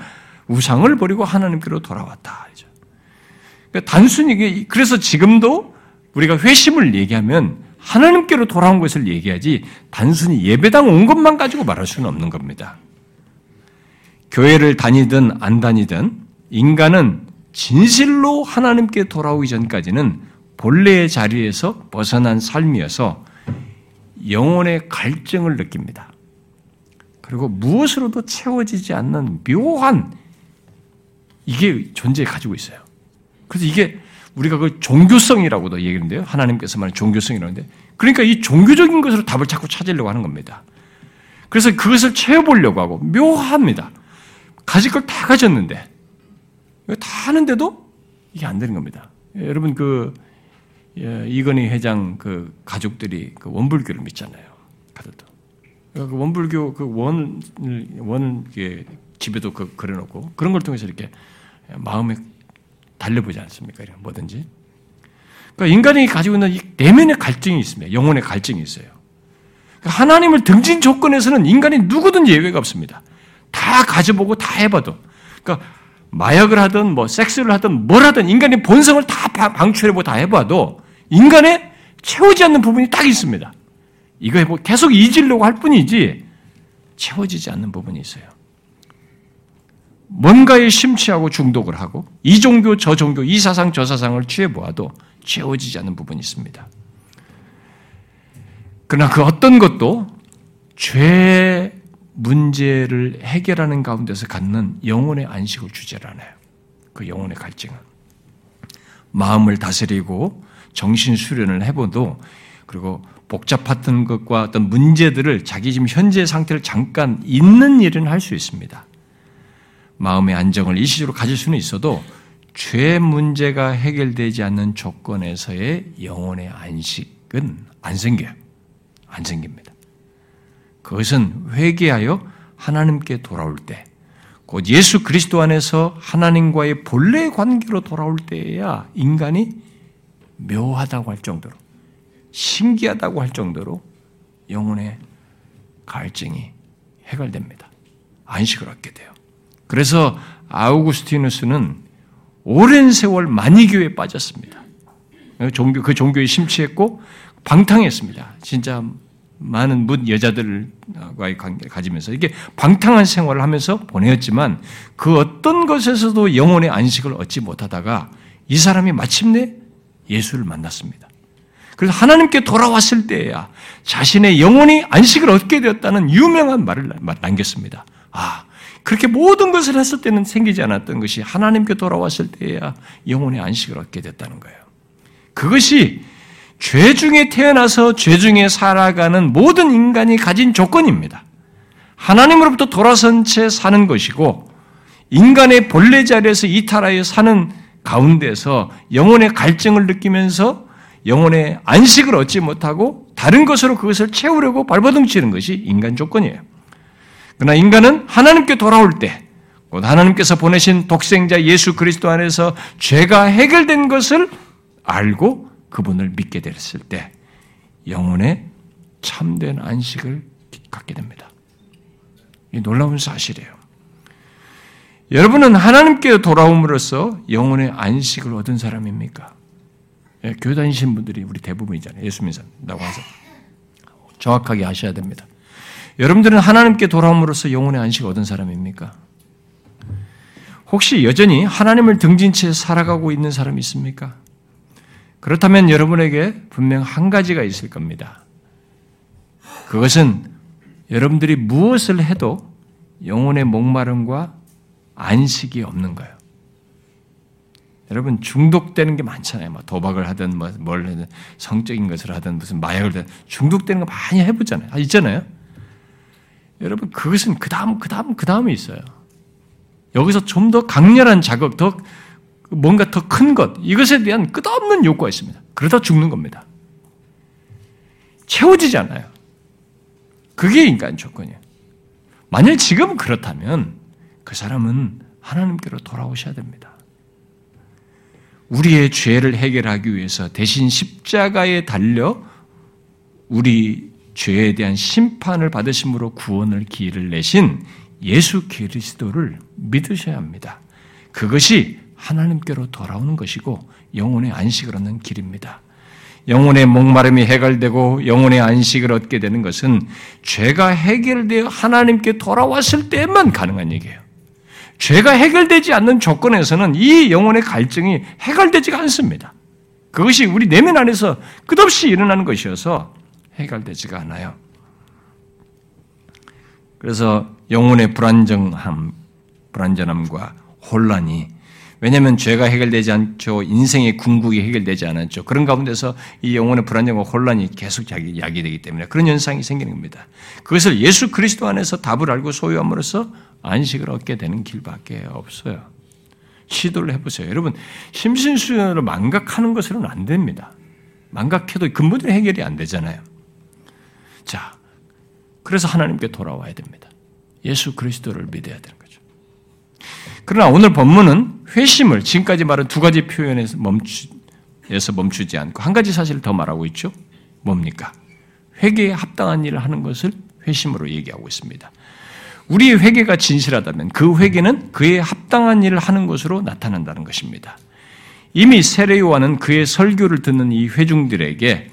우상을 버리고 하나님께로 돌아왔다. 그러니까 단순히 그래서 지금도 우리가 회심을 얘기하면 하나님께로 돌아온 것을 얘기하지 단순히 예배당 온 것만 가지고 말할 수는 없는 겁니다. 교회를 다니든 안 다니든 인간은 진실로 하나님께 돌아오기 전까지는 본래의 자리에서 벗어난 삶이어서 영혼의 갈증을 느낍니다. 그리고 무엇으로도 채워지지 않는 묘한 이게 존재 가지고 있어요. 그래서 이게 우리가 그 종교성이라고도 얘기하는데요. 하나님께서 말하는 종교성이라는데. 그러니까 이 종교적인 것으로 답을 자꾸 찾으려고 하는 겁니다. 그래서 그것을 채워보려고 하고 묘합니다. 가질 걸 다 가졌는데 다 하는데도 이게 안 되는 겁니다. 예, 여러분 그 예, 이건희 회장 그 가족들이 그 원불교를 믿잖아요. 가족도. 그 원불교 그 원을 원을 집에도 그 그려놓고 그런 걸 통해서 이렇게 마음에 달려보지 않습니까? 뭐든지. 그러니까 인간이 가지고 있는 이 내면의 갈증이 있습니다. 영혼의 갈증이 있어요. 그러니까 하나님을 등진 조건에서는 인간이 누구든 예외가 없습니다. 다 가져보고 다 해봐도. 그러니까 마약을 하든 뭐 섹스를 하든 뭘 하든 인간의 본성을 다 방출해보고 다 해봐도 인간의 채우지 않는 부분이 딱 있습니다. 이거 뭐 계속 잊으려고 할 뿐이지 채워지지 않는 부분이 있어요. 뭔가에 심취하고 중독을 하고 이 종교 저 종교 이 사상 저 사상을 취해 보아도 채워지지 않는 부분이 있습니다. 그러나 그 어떤 것도 죄 문제를 해결하는 가운데서 갖는 영혼의 안식을 않아요. 그 영혼의 갈증은 마음을 다스리고 정신 수련을 해봐도 그리고 복잡했던 것과 어떤 문제들을 자기 지금 현재 상태를 잠깐 있는 일은 할 수 있습니다. 마음의 안정을 일시적으로 가질 수는 있어도 죄 문제가 해결되지 않는 조건에서의 영혼의 안식은 안 생겨요. 안 생깁니다. 그것은 회개하여 하나님께 돌아올 때, 곧 예수 그리스도 안에서 하나님과의 본래 관계로 돌아올 때야 인간이 묘하다고 할 정도로, 신기하다고 할 정도로 영혼의 갈증이 해결됩니다. 안식을 얻게 돼요. 그래서 아우구스티누스는 오랜 세월 만이교에 빠졌습니다. 종교, 그 종교에 심취했고 방탕했습니다. 진짜 많은 문 여자들과의 관계를 가지면서 이게 방탕한 생활을 하면서 보내었지만 그 어떤 것에서도 영혼의 안식을 얻지 못하다가 이 사람이 마침내 예수를 만났습니다. 그래서 하나님께 돌아왔을 때야 자신의 영혼이 안식을 얻게 되었다는 유명한 말을 남겼습니다. 아, 그렇게 모든 것을 했을 때는 생기지 않았던 것이 하나님께 돌아왔을 때야 영혼의 안식을 얻게 됐다는 거예요. 그것이 죄 중에 태어나서 죄 중에 살아가는 모든 인간이 가진 조건입니다. 하나님으로부터 돌아선 채 사는 것이고 인간의 본래 자리에서 이탈하여 사는 가운데서 영혼의 갈증을 느끼면서 영혼의 안식을 얻지 못하고 다른 것으로 그것을 채우려고 발버둥치는 것이 인간 조건이에요. 그러나 인간은 하나님께 돌아올 때, 곧 하나님께서 보내신 독생자 예수 그리스도 안에서 죄가 해결된 것을 알고 그분을 믿게 됐을 때, 영혼의 참된 안식을 갖게 됩니다. 이 놀라운 사실이에요. 여러분은 하나님께 돌아옴으로써 영혼의 안식을 얻은 사람입니까? 예, 교회 다니신 분들이 우리 대부분이잖아요. 예수 믿는다고 해서. 정확하게 아셔야 됩니다. 여러분들은 하나님께 돌아옴으로써 영혼의 안식을 얻은 사람입니까? 혹시 여전히 하나님을 등진 채 살아가고 있는 사람이 있습니까? 그렇다면 여러분에게 분명 한 가지가 있을 겁니다. 그것은 여러분들이 무엇을 해도 영혼의 목마름과 안식이 없는 거예요. 여러분 중독되는 게 많잖아요. 뭐 도박을 하든 뭐뭘 하든 성적인 것을 하든 무슨 마약을 하든 중독되는 거 많이 해보잖아요. 아, 있잖아요. 여러분 그것은 그 다음 그 다음 그 다음에 있어요. 여기서 좀 더 강렬한 자극, 더 뭔가 더 큰 것, 이것에 대한 끝없는 욕구가 있습니다. 그러다 죽는 겁니다. 채워지지 않아요. 그게 인간 조건이에요. 만일 지금 그렇다면 그 사람은 하나님께로 돌아오셔야 됩니다. 우리의 죄를 해결하기 위해서 대신 십자가에 달려 우리 죄에 대한 심판을 받으심으로 구원을 기를 내신 예수 그리스도를 믿으셔야 합니다. 그것이 하나님께로 돌아오는 것이고 영혼의 안식을 얻는 길입니다. 영혼의 목마름이 해결되고 영혼의 안식을 얻게 되는 것은 죄가 해결되어 하나님께 돌아왔을 때만 가능한 얘기예요. 죄가 해결되지 않는 조건에서는 이 영혼의 갈증이 해결되지가 않습니다. 그것이 우리 내면 안에서 끝없이 일어나는 것이어서 해결되지가 않아요. 그래서 영혼의 불안정함, 불안전함과 혼란이 왜냐하면 죄가 해결되지 않죠. 인생의 궁극이 해결되지 않았죠. 그런 가운데서 이 영혼의 불안정과 혼란이 계속 야기, 야기되기 때문에 그런 현상이 생기는 겁니다. 그것을 예수 그리스도 안에서 답을 알고 소유함으로써 안식을 얻게 되는 길밖에 없어요. 시도를 해보세요. 여러분, 심신수련으로 망각하는 것으로는 안 됩니다. 망각해도 근본적인 해결이 안 되잖아요. 자, 그래서 하나님께 돌아와야 됩니다. 예수 그리스도를 믿어야 되는 거죠. 그러나 오늘 본문은 회심을 지금까지 말한 두 가지 표현에서 멈추, 멈추 지 않고 한 가지 사실을 더 말하고 있죠. 뭡니까? 회개에 합당한 일을 하는 것을 회심으로 얘기하고 있습니다. 우리의 회개가 진실하다면 그 회개는 그에 합당한 일을 하는 것으로 나타난다는 것입니다. 이미 세례요한은 그의 설교를 듣는 이 회중들에게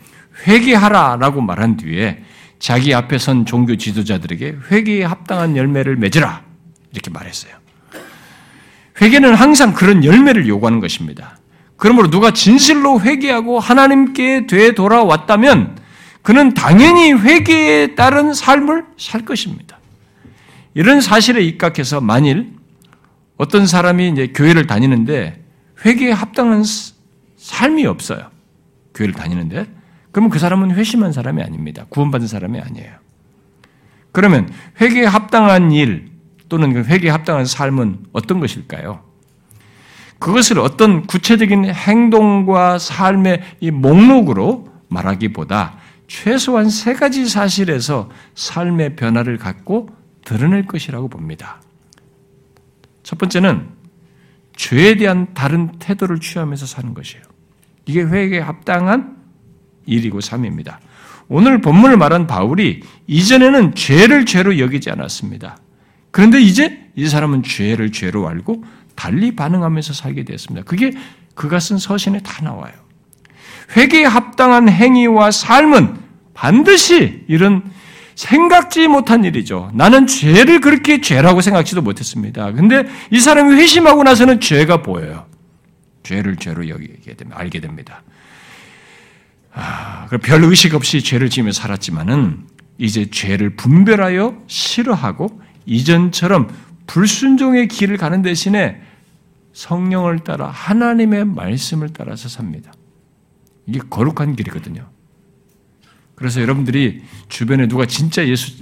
회개하라라고 말한 뒤에 자기 앞에 선 종교 지도자들에게 회개에 합당한 열매를 맺으라 이렇게 말했어요. 회개는 항상 그런 열매를 요구하는 것입니다. 그러므로 누가 진실로 회개하고 하나님께 되돌아왔다면 그는 당연히 회개에 따른 삶을 살 것입니다. 이런 사실에 입각해서 만일 어떤 사람이 이제 교회를 다니는데 회개에 합당한 삶이 없어요. 교회를 다니는데 그러면 그 사람은 회심한 사람이 아닙니다. 구원받은 사람이 아니에요. 그러면 회개에 합당한 일 또는 그 회개에 합당한 삶은 어떤 것일까요? 그것을 어떤 구체적인 행동과 삶의 이 목록으로 말하기보다 최소한 세 가지 사실에서 삶의 변화를 갖고 드러낼 것이라고 봅니다. 첫 번째는 죄에 대한 다른 태도를 취하면서 사는 것이에요. 이게 회개에 합당한 일이고 삶입니다. 오늘 본문을 말한 바울이 이전에는 죄를 죄로 여기지 않았습니다. 그런데 이제 이 사람은 죄를 죄로 알고 달리 반응하면서 살게 되었습니다. 그게 그가 쓴 서신에 다 나와요. 회개에 합당한 행위와 삶은 반드시 이런 생각지 못한 일이죠. 나는 죄를 그렇게 죄라고 생각지도 못했습니다. 근데 이 사람이 회심하고 나서는 죄가 보여요. 죄를 죄로 여기게 됩니다. 알게 됩니다. 아, 별 의식 없이 죄를 지으며 살았지만은 이제 죄를 분별하여 싫어하고 이전처럼 불순종의 길을 가는 대신에 성령을 따라 하나님의 말씀을 따라서 삽니다. 이게 거룩한 길이거든요. 그래서 여러분들이 주변에 누가 진짜 예수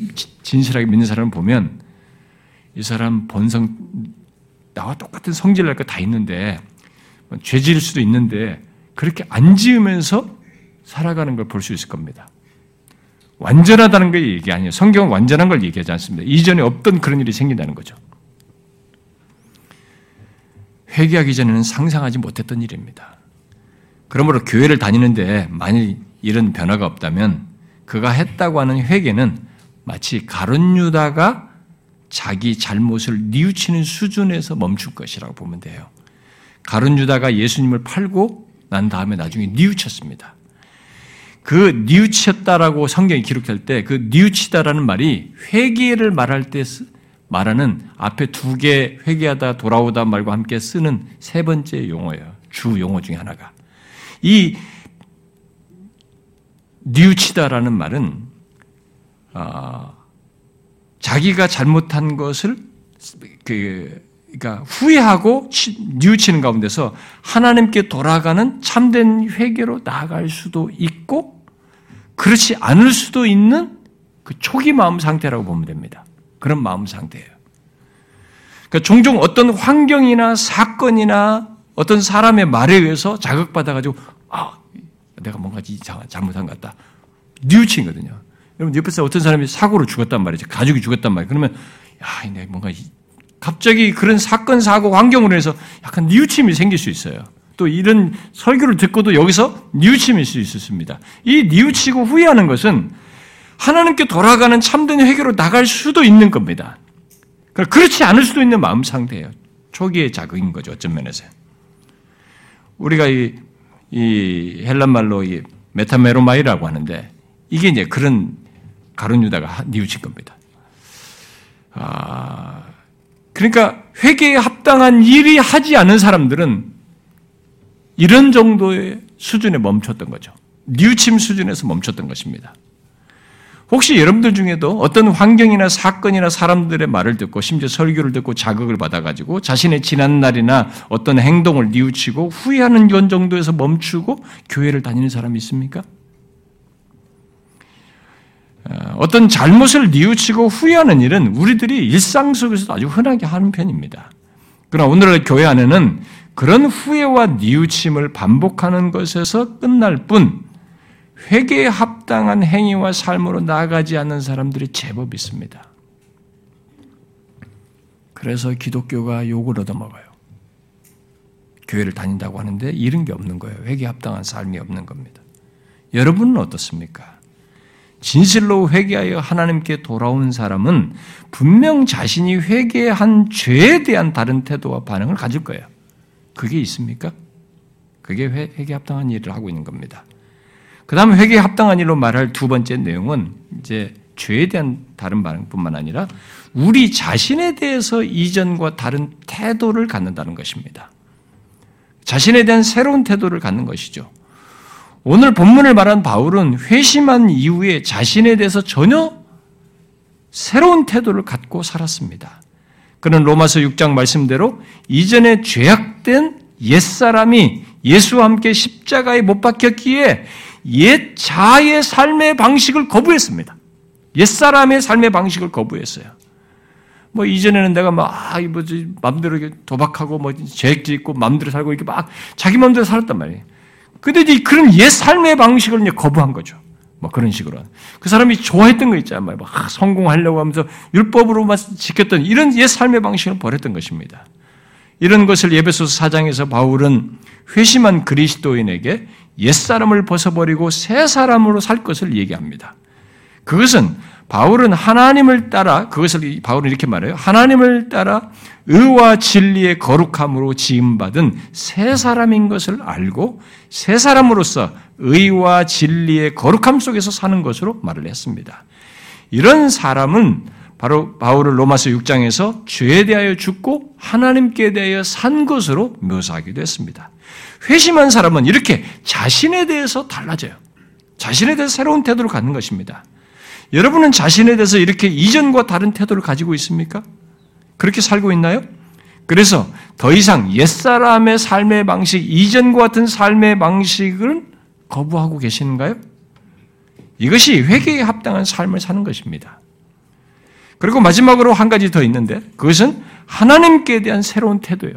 진실하게 믿는 사람을 보면 이 사람 본성 나와 똑같은 성질 날 거 다 있는데 죄 지을 수도 있는데 그렇게 안 지으면서 살아가는 걸 볼 수 있을 겁니다. 완전하다는 걸 얘기 아니에요. 성경은 완전한 걸 얘기하지 않습니다. 이전에 없던 그런 일이 생긴다는 거죠. 회개하기 전에는 상상하지 못했던 일입니다. 그러므로 교회를 다니는데 만일 이런 변화가 없다면 그가 했다고 하는 회개는 마치 가론 유다가 자기 잘못을 뉘우치는 수준에서 멈출 것이라고 보면 돼요. 가론 유다가 예수님을 팔고 난 다음에 나중에 뉘우쳤습니다. 그 뉘우쳤다라고 성경이 기록할 때 그 뉘우치다라는 말이 회개를 말할 때 말하는 앞에 두 개 회개하다 돌아오다 말과 함께 쓰는 세 번째 용어예요. 주 용어 중에 하나가. 이 뉘우치다라는 말은 어, 자기가 잘못한 것을 그 그러니까 후회하고 뉘우치는 가운데서 하나님께 돌아가는 참된 회개로 나아갈 수도 있고 그렇지 않을 수도 있는 그 초기 마음 상태라고 보면 됩니다. 그런 마음 상태예요. 그러니까 종종 어떤 환경이나 사건이나 어떤 사람의 말에 의해서 자극받아가지고, 아, 내가 뭔가 잘못한 것 같다. 뉘우치거든요. 여러분, 옆에서 어떤 사람이 사고로 죽었단 말이죠. 가족이 죽었단 말이에요. 그러면, 야, 내가 뭔가, 갑자기 그런 사건, 사고, 환경으로 해서 약간 뉘우침이 생길 수 있어요. 또 이런 설교를 듣고도 여기서 뉘우침일 수 있었습니다. 이 뉘우치고 후회하는 것은 하나님께 돌아가는 참된 회개로 나갈 수도 있는 겁니다. 그렇지 않을 수도 있는 마음 상태예요. 초기의 자극인 거죠. 어쩐 면에서. 우리가 이, 이 헬라 말로 이 메타멜로마이라고 하는데 이게 이제 그런 가룟 유다가 뉘우친 겁니다. 아, 그러니까 회개에 합당한 일이 하지 않은 사람들은 이런 정도의 수준에 멈췄던 거죠. 뉘우침 수준에서 멈췄던 것입니다. 혹시 여러분들 중에도 어떤 환경이나 사건이나 사람들의 말을 듣고 심지어 설교를 듣고 자극을 받아가지고 자신의 지난 날이나 어떤 행동을 뉘우치고 후회하는 건 정도에서 멈추고 교회를 다니는 사람이 있습니까? 어, 어떤 잘못을 뉘우치고 후회하는 일은 우리들이 일상 속에서도 아주 흔하게 하는 편입니다. 그러나 오늘날 교회 안에는 그런 후회와 뉘우침을 반복하는 것에서 끝날 뿐 회개에 합당한 행위와 삶으로 나아가지 않는 사람들이 제법 있습니다. 그래서 기독교가 욕을 얻어먹어요. 교회를 다닌다고 하는데 이런 게 없는 거예요. 회개에 합당한 삶이 없는 겁니다. 여러분은 어떻습니까? 진실로 회개하여 하나님께 돌아온 사람은 분명 자신이 회개한 죄에 대한 다른 태도와 반응을 가질 거예요. 그게 있습니까? 그게 회개 합당한 일을 하고 있는 겁니다. 그 다음 회개에 합당한 일로 말할 두 번째 내용은 이제 죄에 대한 다른 반응뿐만 아니라 우리 자신에 대해서 이전과 다른 태도를 갖는다는 것입니다. 자신에 대한 새로운 태도를 갖는 것이죠. 오늘 본문을 말한 바울은 회심한 이후에 자신에 대해서 전혀 새로운 태도를 갖고 살았습니다. 그는 로마서 6장 말씀대로 이전에 죄악된 옛사람이 예수와 함께 십자가에 못 박혔기에 옛 자의 삶의 방식을 거부했습니다. 옛사람의 삶의 방식을 거부했어요. 뭐 이전에는 내가 막 뭐지 마음대로 도박하고 뭐죄 짓고 마음대로 살고 이렇게 막 자기 마음대로 살았단 말이에요. 근데 이제 그런 옛 삶의 방식을 이제 거부한 거죠. 뭐 그런 식으로. 그 사람이 좋아했던 거 있잖아요. 막 성공하려고 하면서 율법으로만 지켰던 이런 옛 삶의 방식을 버렸던 것입니다. 이런 것을 예배소서 4장에서 바울은 회심한 그리스도인에게 옛사람을 벗어버리고 새 사람으로 살 것을 얘기합니다. 그것은 바울은 하나님을 따라 그것을 바울은 이렇게 말해요. 하나님을 따라 의와 진리의 거룩함으로 지음받은 새 사람인 것을 알고 새 사람으로서 의와 진리의 거룩함 속에서 사는 것으로 말을 했습니다. 이런 사람은 바로 바울을 로마서 6장에서 죄에 대하여 죽고 하나님께 대하여 산 것으로 묘사하기도 했습니다. 회심한 사람은 이렇게 자신에 대해서 달라져요. 자신에 대해서 새로운 태도를 갖는 것입니다. 여러분은 자신에 대해서 이렇게 이전과 다른 태도를 가지고 있습니까? 그렇게 살고 있나요? 그래서 더 이상 옛사람의 삶의 방식, 이전과 같은 삶의 방식을 거부하고 계시는가요? 이것이 회개에 합당한 삶을 사는 것입니다. 그리고 마지막으로 한 가지 더 있는데 그것은 하나님께 대한 새로운 태도예요.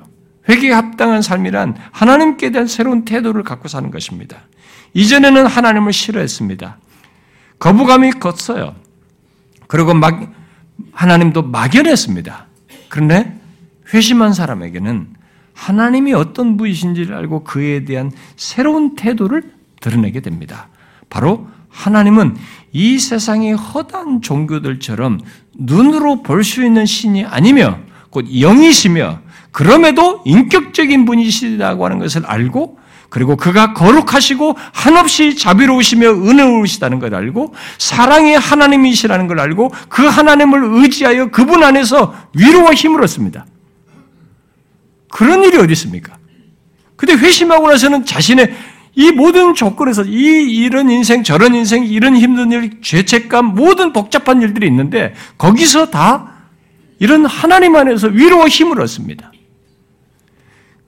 회개에 합당한 삶이란 하나님께 대한 새로운 태도를 갖고 사는 것입니다. 이전에는 하나님을 싫어했습니다. 거부감이 컸어요. 그리고 막 하나님도 막연했습니다. 그런데 회심한 사람에게는 하나님이 어떤 분이신지를 알고 그에 대한 새로운 태도를 드러내게 됩니다. 바로 하나님은 이 세상의 허단 종교들처럼 눈으로 볼 수 있는 신이 아니며 곧 영이시며 그럼에도 인격적인 분이시라고 하는 것을 알고 그리고 그가 거룩하시고 한없이 자비로우시며 은혜로우시다는 걸 알고 사랑의 하나님이시라는 걸 알고 그 하나님을 의지하여 그분 안에서 위로와 힘을 얻습니다. 그런 일이 어디 있습니까? 근데 회심하고 나서는 자신의 이 모든 조건에서 이 이런 인생 저런 인생 이런 힘든 일 죄책감 모든 복잡한 일들이 있는데 거기서 다 이런 하나님 안에서 위로와 힘을 얻습니다.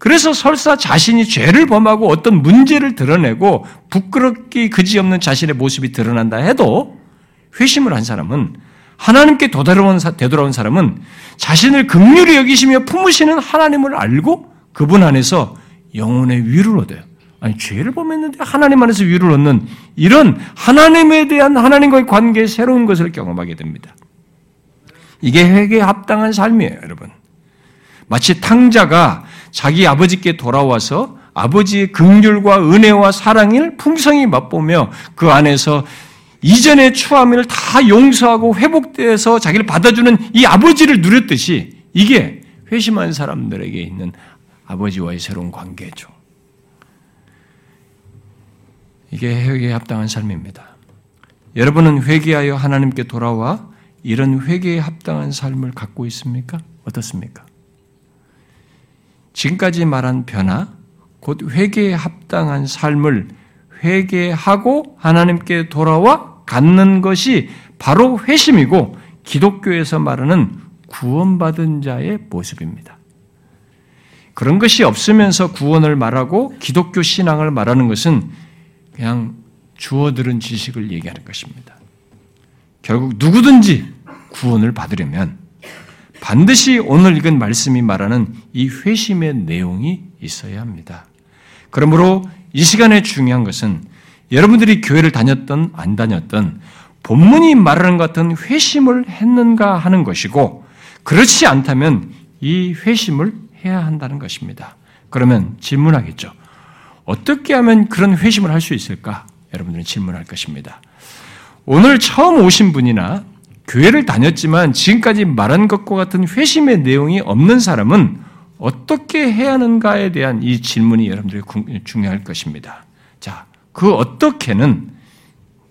그래서 설사 자신이 죄를 범하고 어떤 문제를 드러내고 부끄럽기 그지없는 자신의 모습이 드러난다 해도 회심을 한 사람은 하나님께 도달온 되돌아온 사람은 자신을 극률히 여기시며 품으시는 하나님을 알고 그분 안에서 영혼의 위를 얻어요. 아니 죄를 범했는데 하나님 안에서 위를 얻는 이런 하나님에 대한 하나님과의 관계의 새로운 것을 경험하게 됩니다. 이게 회개에 합당한 삶이에요, 여러분. 마치 탕자가 자기 아버지께 돌아와서 아버지의 긍휼과 은혜와 사랑을 풍성히 맛보며 그 안에서 이전의 추함을 다 용서하고 회복돼서 자기를 받아주는 이 아버지를 누렸듯이 이게 회심한 사람들에게 있는 아버지와의 새로운 관계죠. 이게 회개에 합당한 삶입니다. 여러분은 회개하여 하나님께 돌아와 이런 회개에 합당한 삶을 갖고 있습니까? 어떻습니까? 지금까지 말한 변화, 곧 회개에 합당한 삶을 회개하고 하나님께 돌아와 갖는 것이 바로 회심이고 기독교에서 말하는 구원받은 자의 모습입니다. 그런 것이 없으면서 구원을 말하고 기독교 신앙을 말하는 것은 그냥 주워 들은 지식을 얘기하는 것입니다. 결국 누구든지 구원을 받으려면 반드시 오늘 읽은 말씀이 말하는 이 회심의 내용이 있어야 합니다. 그러므로 이 시간에 중요한 것은 여러분들이 교회를 다녔던 안 다녔던 본문이 말하는 것 같은 회심을 했는가 하는 것이고 그렇지 않다면 이 회심을 해야 한다는 것입니다. 그러면 질문하겠죠. 어떻게 하면 그런 회심을 할 수 있을까? 여러분들은 질문할 것입니다. 오늘 처음 오신 분이나 교회를 다녔지만 지금까지 말한 것과 같은 회심의 내용이 없는 사람은 어떻게 해야 하는가에 대한 이 질문이 여러분들이 중요할 것입니다. 자, 그 어떻게는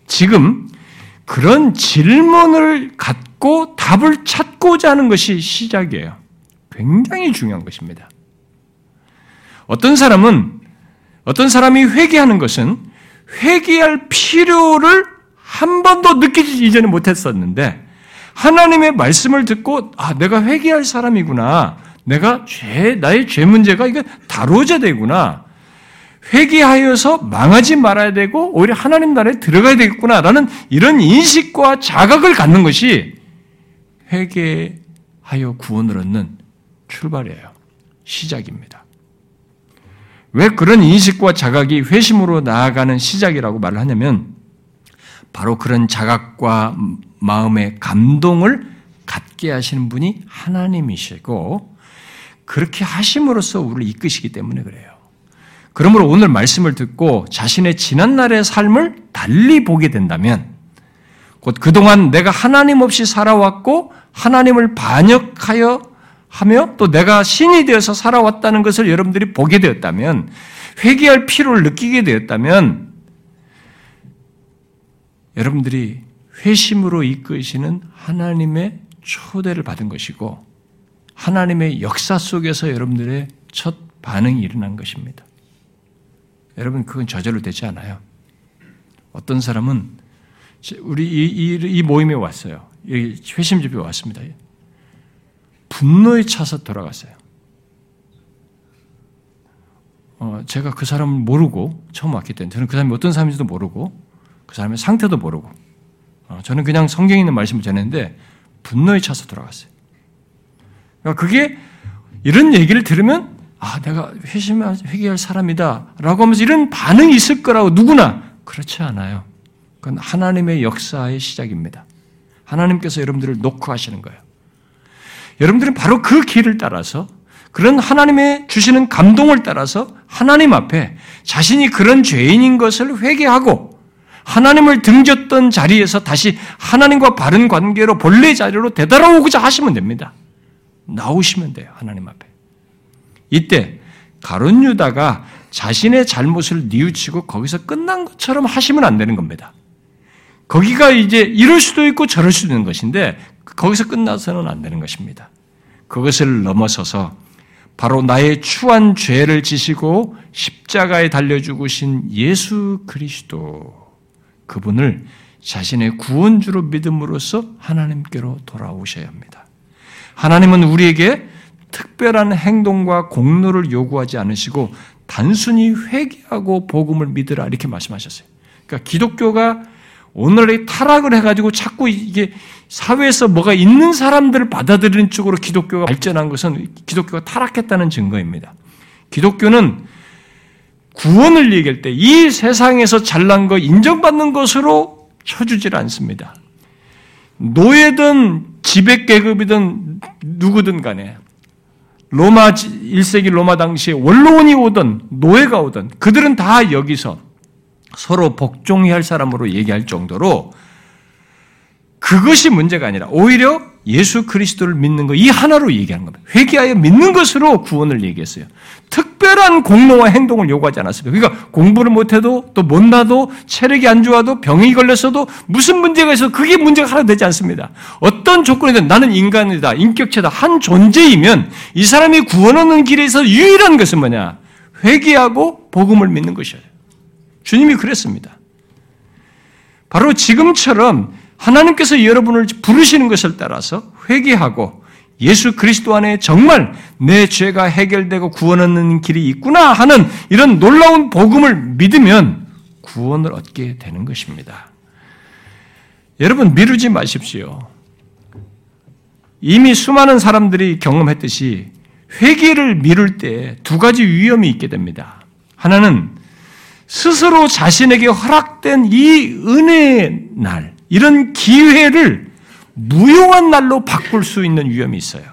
지금 그런 질문을 갖고 답을 찾고자 하는 것이 시작이에요. 굉장히 중요한 것입니다. 어떤 사람은 어떤 사람이 회개하는 것은 회개할 필요를 한 번도 느끼지 이전에 못했었는데 하나님의 말씀을 듣고 아 내가 회개할 사람이구나. 내가 죄 나의 죄 문제가 이게 다루어져야 되구나. 회개하여서 망하지 말아야 되고 오히려 하나님 나라에 들어가야 되겠구나라는 이런 인식과 자각을 갖는 것이 회개하여 구원을 얻는 출발이에요. 시작입니다. 왜 그런 인식과 자각이 회심으로 나아가는 시작이라고 말을 하냐면 바로 그런 자각과 마음의 감동을 갖게 하시는 분이 하나님이시고 그렇게 하심으로써 우리를 이끄시기 때문에 그래요. 그러므로 오늘 말씀을 듣고 자신의 지난날의 삶을 달리 보게 된다면 곧 그동안 내가 하나님 없이 살아왔고 하나님을 반역하여 하며 또 내가 신이 되어서 살아왔다는 것을 여러분들이 보게 되었다면 회개할 필요를 느끼게 되었다면 여러분들이 회심으로 이끄시는 하나님의 초대를 받은 것이고 하나님의 역사 속에서 여러분들의 첫 반응이 일어난 것입니다. 여러분 그건 저절로 되지 않아요. 어떤 사람은 우리 이, 이, 이 모임에 왔어요. 회심 집에 왔습니다. 분노에 차서 돌아갔어요. 어, 제가 그 사람을 모르고 처음 왔기 때문에 저는 그 사람이 어떤 사람인지도 모르고 그 사람의 상태도 모르고 어, 저는 그냥 성경에 있는 말씀을 전했는데 분노에 차서 돌아갔어요. 그러니까 그게 이런 얘기를 들으면 아 내가 회심 회개할 사람이다라고 하면서 이런 반응이 있을 거라고 누구나 그렇지 않아요. 그건 하나님의 역사의 시작입니다. 하나님께서 여러분들을 녹화하시는 거예요. 여러분들은 바로 그 길을 따라서 그런 하나님의 주시는 감동을 따라서 하나님 앞에 자신이 그런 죄인인 것을 회개하고 하나님을 등졌던 자리에서 다시 하나님과 바른 관계로 본래 자리로 되돌아오고자 하시면 됩니다. 나오시면 돼요. 하나님 앞에. 이때 가론 유다가 자신의 잘못을 뉘우치고 거기서 끝난 것처럼 하시면 안 되는 겁니다. 거기가 이제 이럴 수도 있고 저럴 수도 있는 것인데 거기서 끝나서는 안 되는 것입니다. 그것을 넘어서서 바로 나의 추한 죄를 지시고 십자가에 달려 죽으신 예수 그리스도 그분을 자신의 구원주로 믿음으로써 하나님께로 돌아오셔야 합니다. 하나님은 우리에게 특별한 행동과 공로를 요구하지 않으시고 단순히 회개하고 복음을 믿으라 이렇게 말씀하셨어요. 그러니까 기독교가 오늘의 타락을 해가지고 자꾸 이게 사회에서 뭐가 있는 사람들을 받아들이는 쪽으로 기독교가 발전한 것은 기독교가 타락했다는 증거입니다. 기독교는 구원을 얘기할 때 이 세상에서 잘난 거 인정받는 것으로 쳐주질 않습니다. 노예든 지배계급이든 누구든 간에 로마 1세기 로마 당시에 원로원이 오든 노예가 오든 그들은 다 여기서 서로 복종해야 할 사람으로 얘기할 정도로 그것이 문제가 아니라 오히려 예수 그리스도를 믿는 것 이 하나로 얘기하는 겁니다. 회개하여 믿는 것으로 구원을 얘기했어요. 특별한 공로와 행동을 요구하지 않았습니다. 그러니까 공부를 못해도 또 못나도 체력이 안 좋아도 병이 걸렸어도 무슨 문제가 있어도 그게 문제가 하나 되지 않습니다. 어떤 조건이든 나는 인간이다, 인격체다, 한 존재이면 이 사람이 구원 얻는 길에서 유일한 것은 뭐냐? 회개하고 복음을 믿는 것이에요. 주님이 그랬습니다. 바로 지금처럼 하나님께서 여러분을 부르시는 것을 따라서 회개하고 예수 그리스도 안에 정말 내 죄가 해결되고 구원 얻는 길이 있구나 하는 이런 놀라운 복음을 믿으면 구원을 얻게 되는 것입니다. 여러분 미루지 마십시오. 이미 수많은 사람들이 경험했듯이 회개를 미룰 때 두 가지 위험이 있게 됩니다. 하나는 스스로 자신에게 허락된 이 은혜의 날, 이런 기회를 무용한 날로 바꿀 수 있는 위험이 있어요.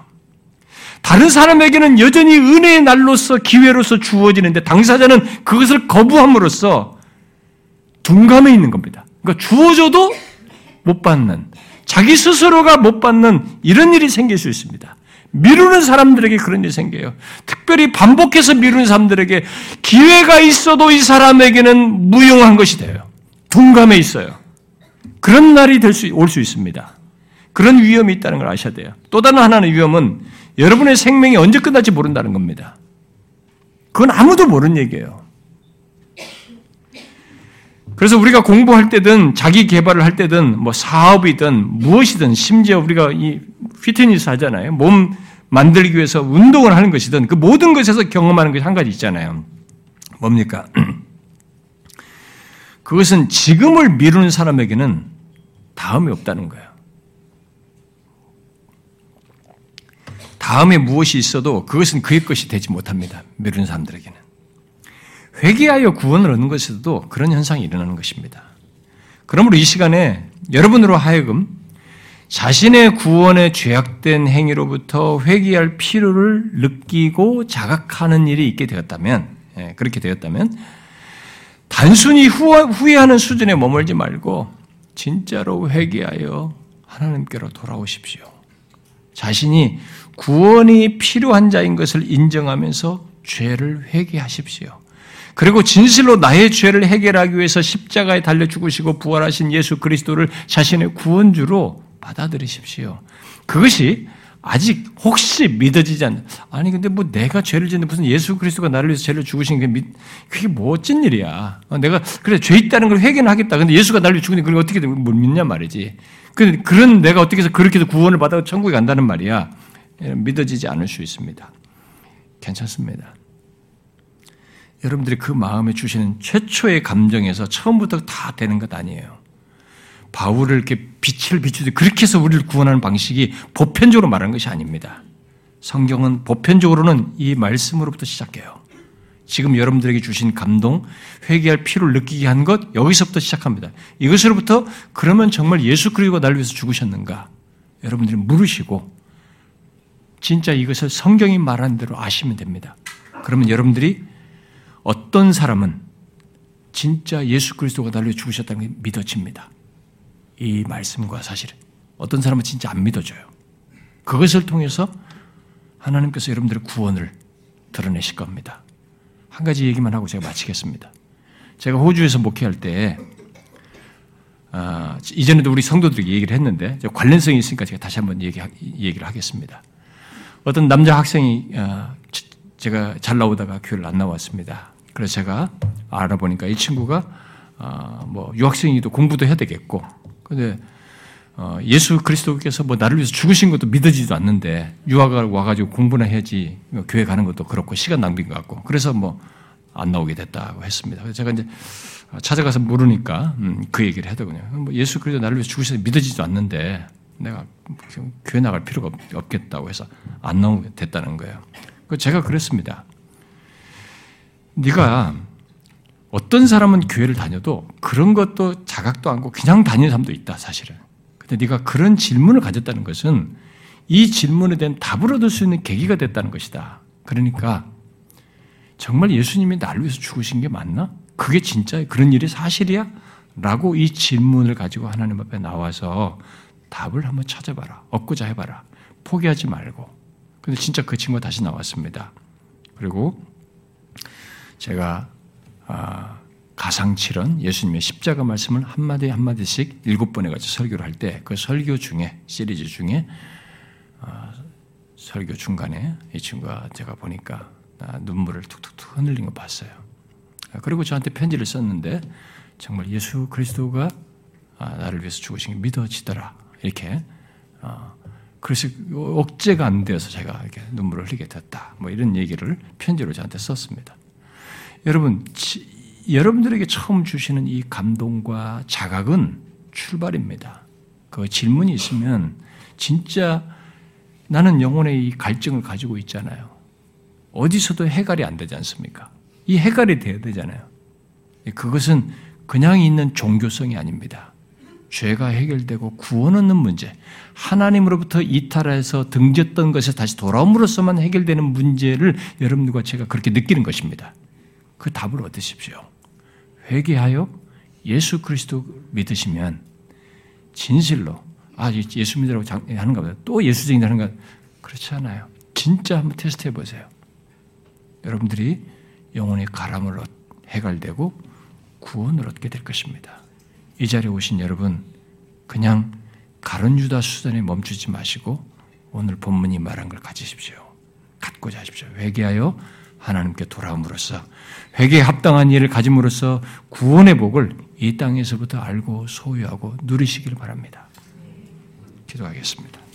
다른 사람에게는 여전히 은혜의 날로서 기회로서 주어지는데 당사자는 그것을 거부함으로써 둔감해 있는 겁니다. 그러니까 주어져도 못 받는, 자기 스스로가 못 받는 이런 일이 생길 수 있습니다. 미루는 사람들에게 그런 일이 생겨요. 특별히 반복해서 미루는 사람들에게 기회가 있어도 이 사람에게는 무용한 것이 돼요. 둔감해 있어요. 그런 날이 될 수, 올 수 있습니다. 그런 위험이 있다는 걸 아셔야 돼요. 또 다른 하나의 위험은 여러분의 생명이 언제 끝날지 모른다는 겁니다. 그건 아무도 모르는 얘기예요. 그래서 우리가 공부할 때든 자기 개발을 할 때든 뭐 사업이든 무엇이든 심지어 우리가 이 피트니스 하잖아요. 몸 만들기 위해서 운동을 하는 것이든 그 모든 것에서 경험하는 것이 한 가지 있잖아요. 뭡니까? 그것은 지금을 미루는 사람에게는 다음이 없다는 거예요. 다음에 무엇이 있어도 그것은 그의 것이 되지 못합니다. 미루는 사람들에게는. 회개하여 구원을 얻는 것에서도 그런 현상이 일어나는 것입니다. 그러므로 이 시간에 여러분으로 하여금 자신의 구원에 죄악된 행위로부터 회개할 필요를 느끼고 자각하는 일이 있게 되었다면, 예, 그렇게 되었다면, 단순히 후회하는 수준에 머물지 말고, 진짜로 회개하여 하나님께로 돌아오십시오. 자신이 구원이 필요한 자인 것을 인정하면서 죄를 회개하십시오. 그리고 진실로 나의 죄를 해결하기 위해서 십자가에 달려 죽으시고 부활하신 예수 그리스도를 자신의 구원주로 받아들이십시오. 그것이 아직 혹시 믿어지지 않는 아니 근데 뭐 내가 죄를 짓는데 무슨 예수 그리스도가 나를 위해서 죄를 죽으신 게 믿, 그게 뭐 어쩐 일이야. 어, 내가 그래 죄 있다는 걸 회개는 하겠다. 근데 예수가 나를 위해 죽으니 그걸 어떻게 못 믿냐 말이지. 그 그런 내가 어떻게 해서 그렇게 해서 구원을 받아 천국에 간다는 말이야. 예, 믿어지지 않을 수 있습니다. 괜찮습니다. 여러분들이 그 마음에 주시는 최초의 감정에서 처음부터 다 되는 것 아니에요. 바울을 이렇게 빛을 비추듯 그렇게 해서 우리를 구원하는 방식이 보편적으로 말하는 것이 아닙니다. 성경은 보편적으로는 이 말씀으로부터 시작해요. 지금 여러분들에게 주신 감동, 회개할 필요를 느끼게 한 것, 여기서부터 시작합니다. 이것으로부터 그러면 정말 예수 그리스도가 나를 위해서 죽으셨는가? 여러분들이 물으시고, 진짜 이것을 성경이 말하는 대로 아시면 됩니다. 그러면 여러분들이 어떤 사람은 진짜 예수 그리스도가 나를 죽으셨다는 게 믿어집니다. 이 말씀과 사실은 어떤 사람은 진짜 안 믿어져요. 그것을 통해서 하나님께서 여러분들의 구원을 드러내실 겁니다. 한 가지 얘기만 하고 제가 마치겠습니다. 제가 호주에서 목회할 때 아, 이전에도 우리 성도들에게 얘기를 했는데 관련성이 있으니까 제가 다시 한번 얘기, 얘기를 하겠습니다. 어떤 남자 학생이 아, 제가 잘 나오다가 교회를 안 나왔습니다. 그래서 제가 알아보니까 이 친구가 아, 뭐 유학생이도 공부도 해야 되겠고 근데 어, 예수 그리스도께서 뭐 나를 위해서 죽으신 것도 믿어지지도 않는데 유학을 와가지고 공부나 해야지 뭐 교회 가는 것도 그렇고 시간 낭비인 것 같고 그래서 뭐 안 나오게 됐다고 했습니다. 그래서 제가 이제 찾아가서 물으니까 음, 그 얘기를 하더군요. 뭐 예수 그리스도 나를 위해서 죽으셔서 믿어지지도 않는데 내가 교회 나갈 필요가 없겠다고 해서 안 나오게 됐다는 거예요. 그 제가 그랬습니다. 네가 어떤 사람은 교회를 다녀도 그런 것도 자각도 않고 그냥 다니는 사람도 있다, 사실은. 근데 네가 그런 질문을 가졌다는 것은 이 질문에 대한 답을 얻을 수 있는 계기가 됐다는 것이다. 그러니까 정말 예수님이 나를 위해서 죽으신 게 맞나? 그게 진짜 그런 일이 사실이야? 라고 이 질문을 가지고 하나님 앞에 나와서 답을 한번 찾아봐라. 얻고자 해봐라. 포기하지 말고. 근데 진짜 그 친구가 다시 나왔습니다. 그리고 제가 아, 가상칠언 예수님의 십자가 말씀을 한마디 한마디씩 일곱 번에 가지고 설교를 할 때 그 설교 중에 시리즈 중에 아, 설교 중간에 이 친구가 제가 보니까 눈물을 툭툭툭 흔들린 거 봤어요. 아, 그리고 저한테 편지를 썼는데 정말 예수 그리스도가 아, 나를 위해서 죽으신 게 믿어지더라 이렇게 그래서 억제가 안 되어서 제가 이렇게 눈물을 흘리게 됐다. 뭐 이런 얘기를 편지로 저한테 썼습니다. 여러분 여러분들에게 처음 주시는 이 감동과 자각은 출발입니다. 그 질문이 있으면 진짜 나는 영혼의 이 갈증을 가지고 있잖아요. 어디서도 해갈이 안 되지 않습니까? 이 해갈이 돼야 되잖아요. 그것은 그냥 있는 종교성이 아닙니다. 죄가 해결되고 구원 얻는 문제, 하나님으로부터 이탈해서 등졌던 것에 다시 돌아옴으로써만 해결되는 문제를 여러분들과 제가 그렇게 느끼는 것입니다. 그 답을 얻으십시오. 회개하여 예수 그리스도 믿으시면 진실로 아 예수 믿으라고 하는가 보다 또 예수적인 하는가 그렇지 않아요. 진짜 한번 테스트해 보세요. 여러분들이 영혼의 가람을 해갈되고 구원을 얻게 될 것입니다. 이 자리에 오신 여러분 그냥 가론 유다 수단에 멈추지 마시고 오늘 본문이 말한 걸 가지십시오. 갖고자 하십시오. 회개하여 하나님께 돌아옴으로써 회개에 합당한 일을 가짐으로써 구원의 복을 이 땅에서부터 알고 소유하고 누리시길 바랍니다. 기도하겠습니다.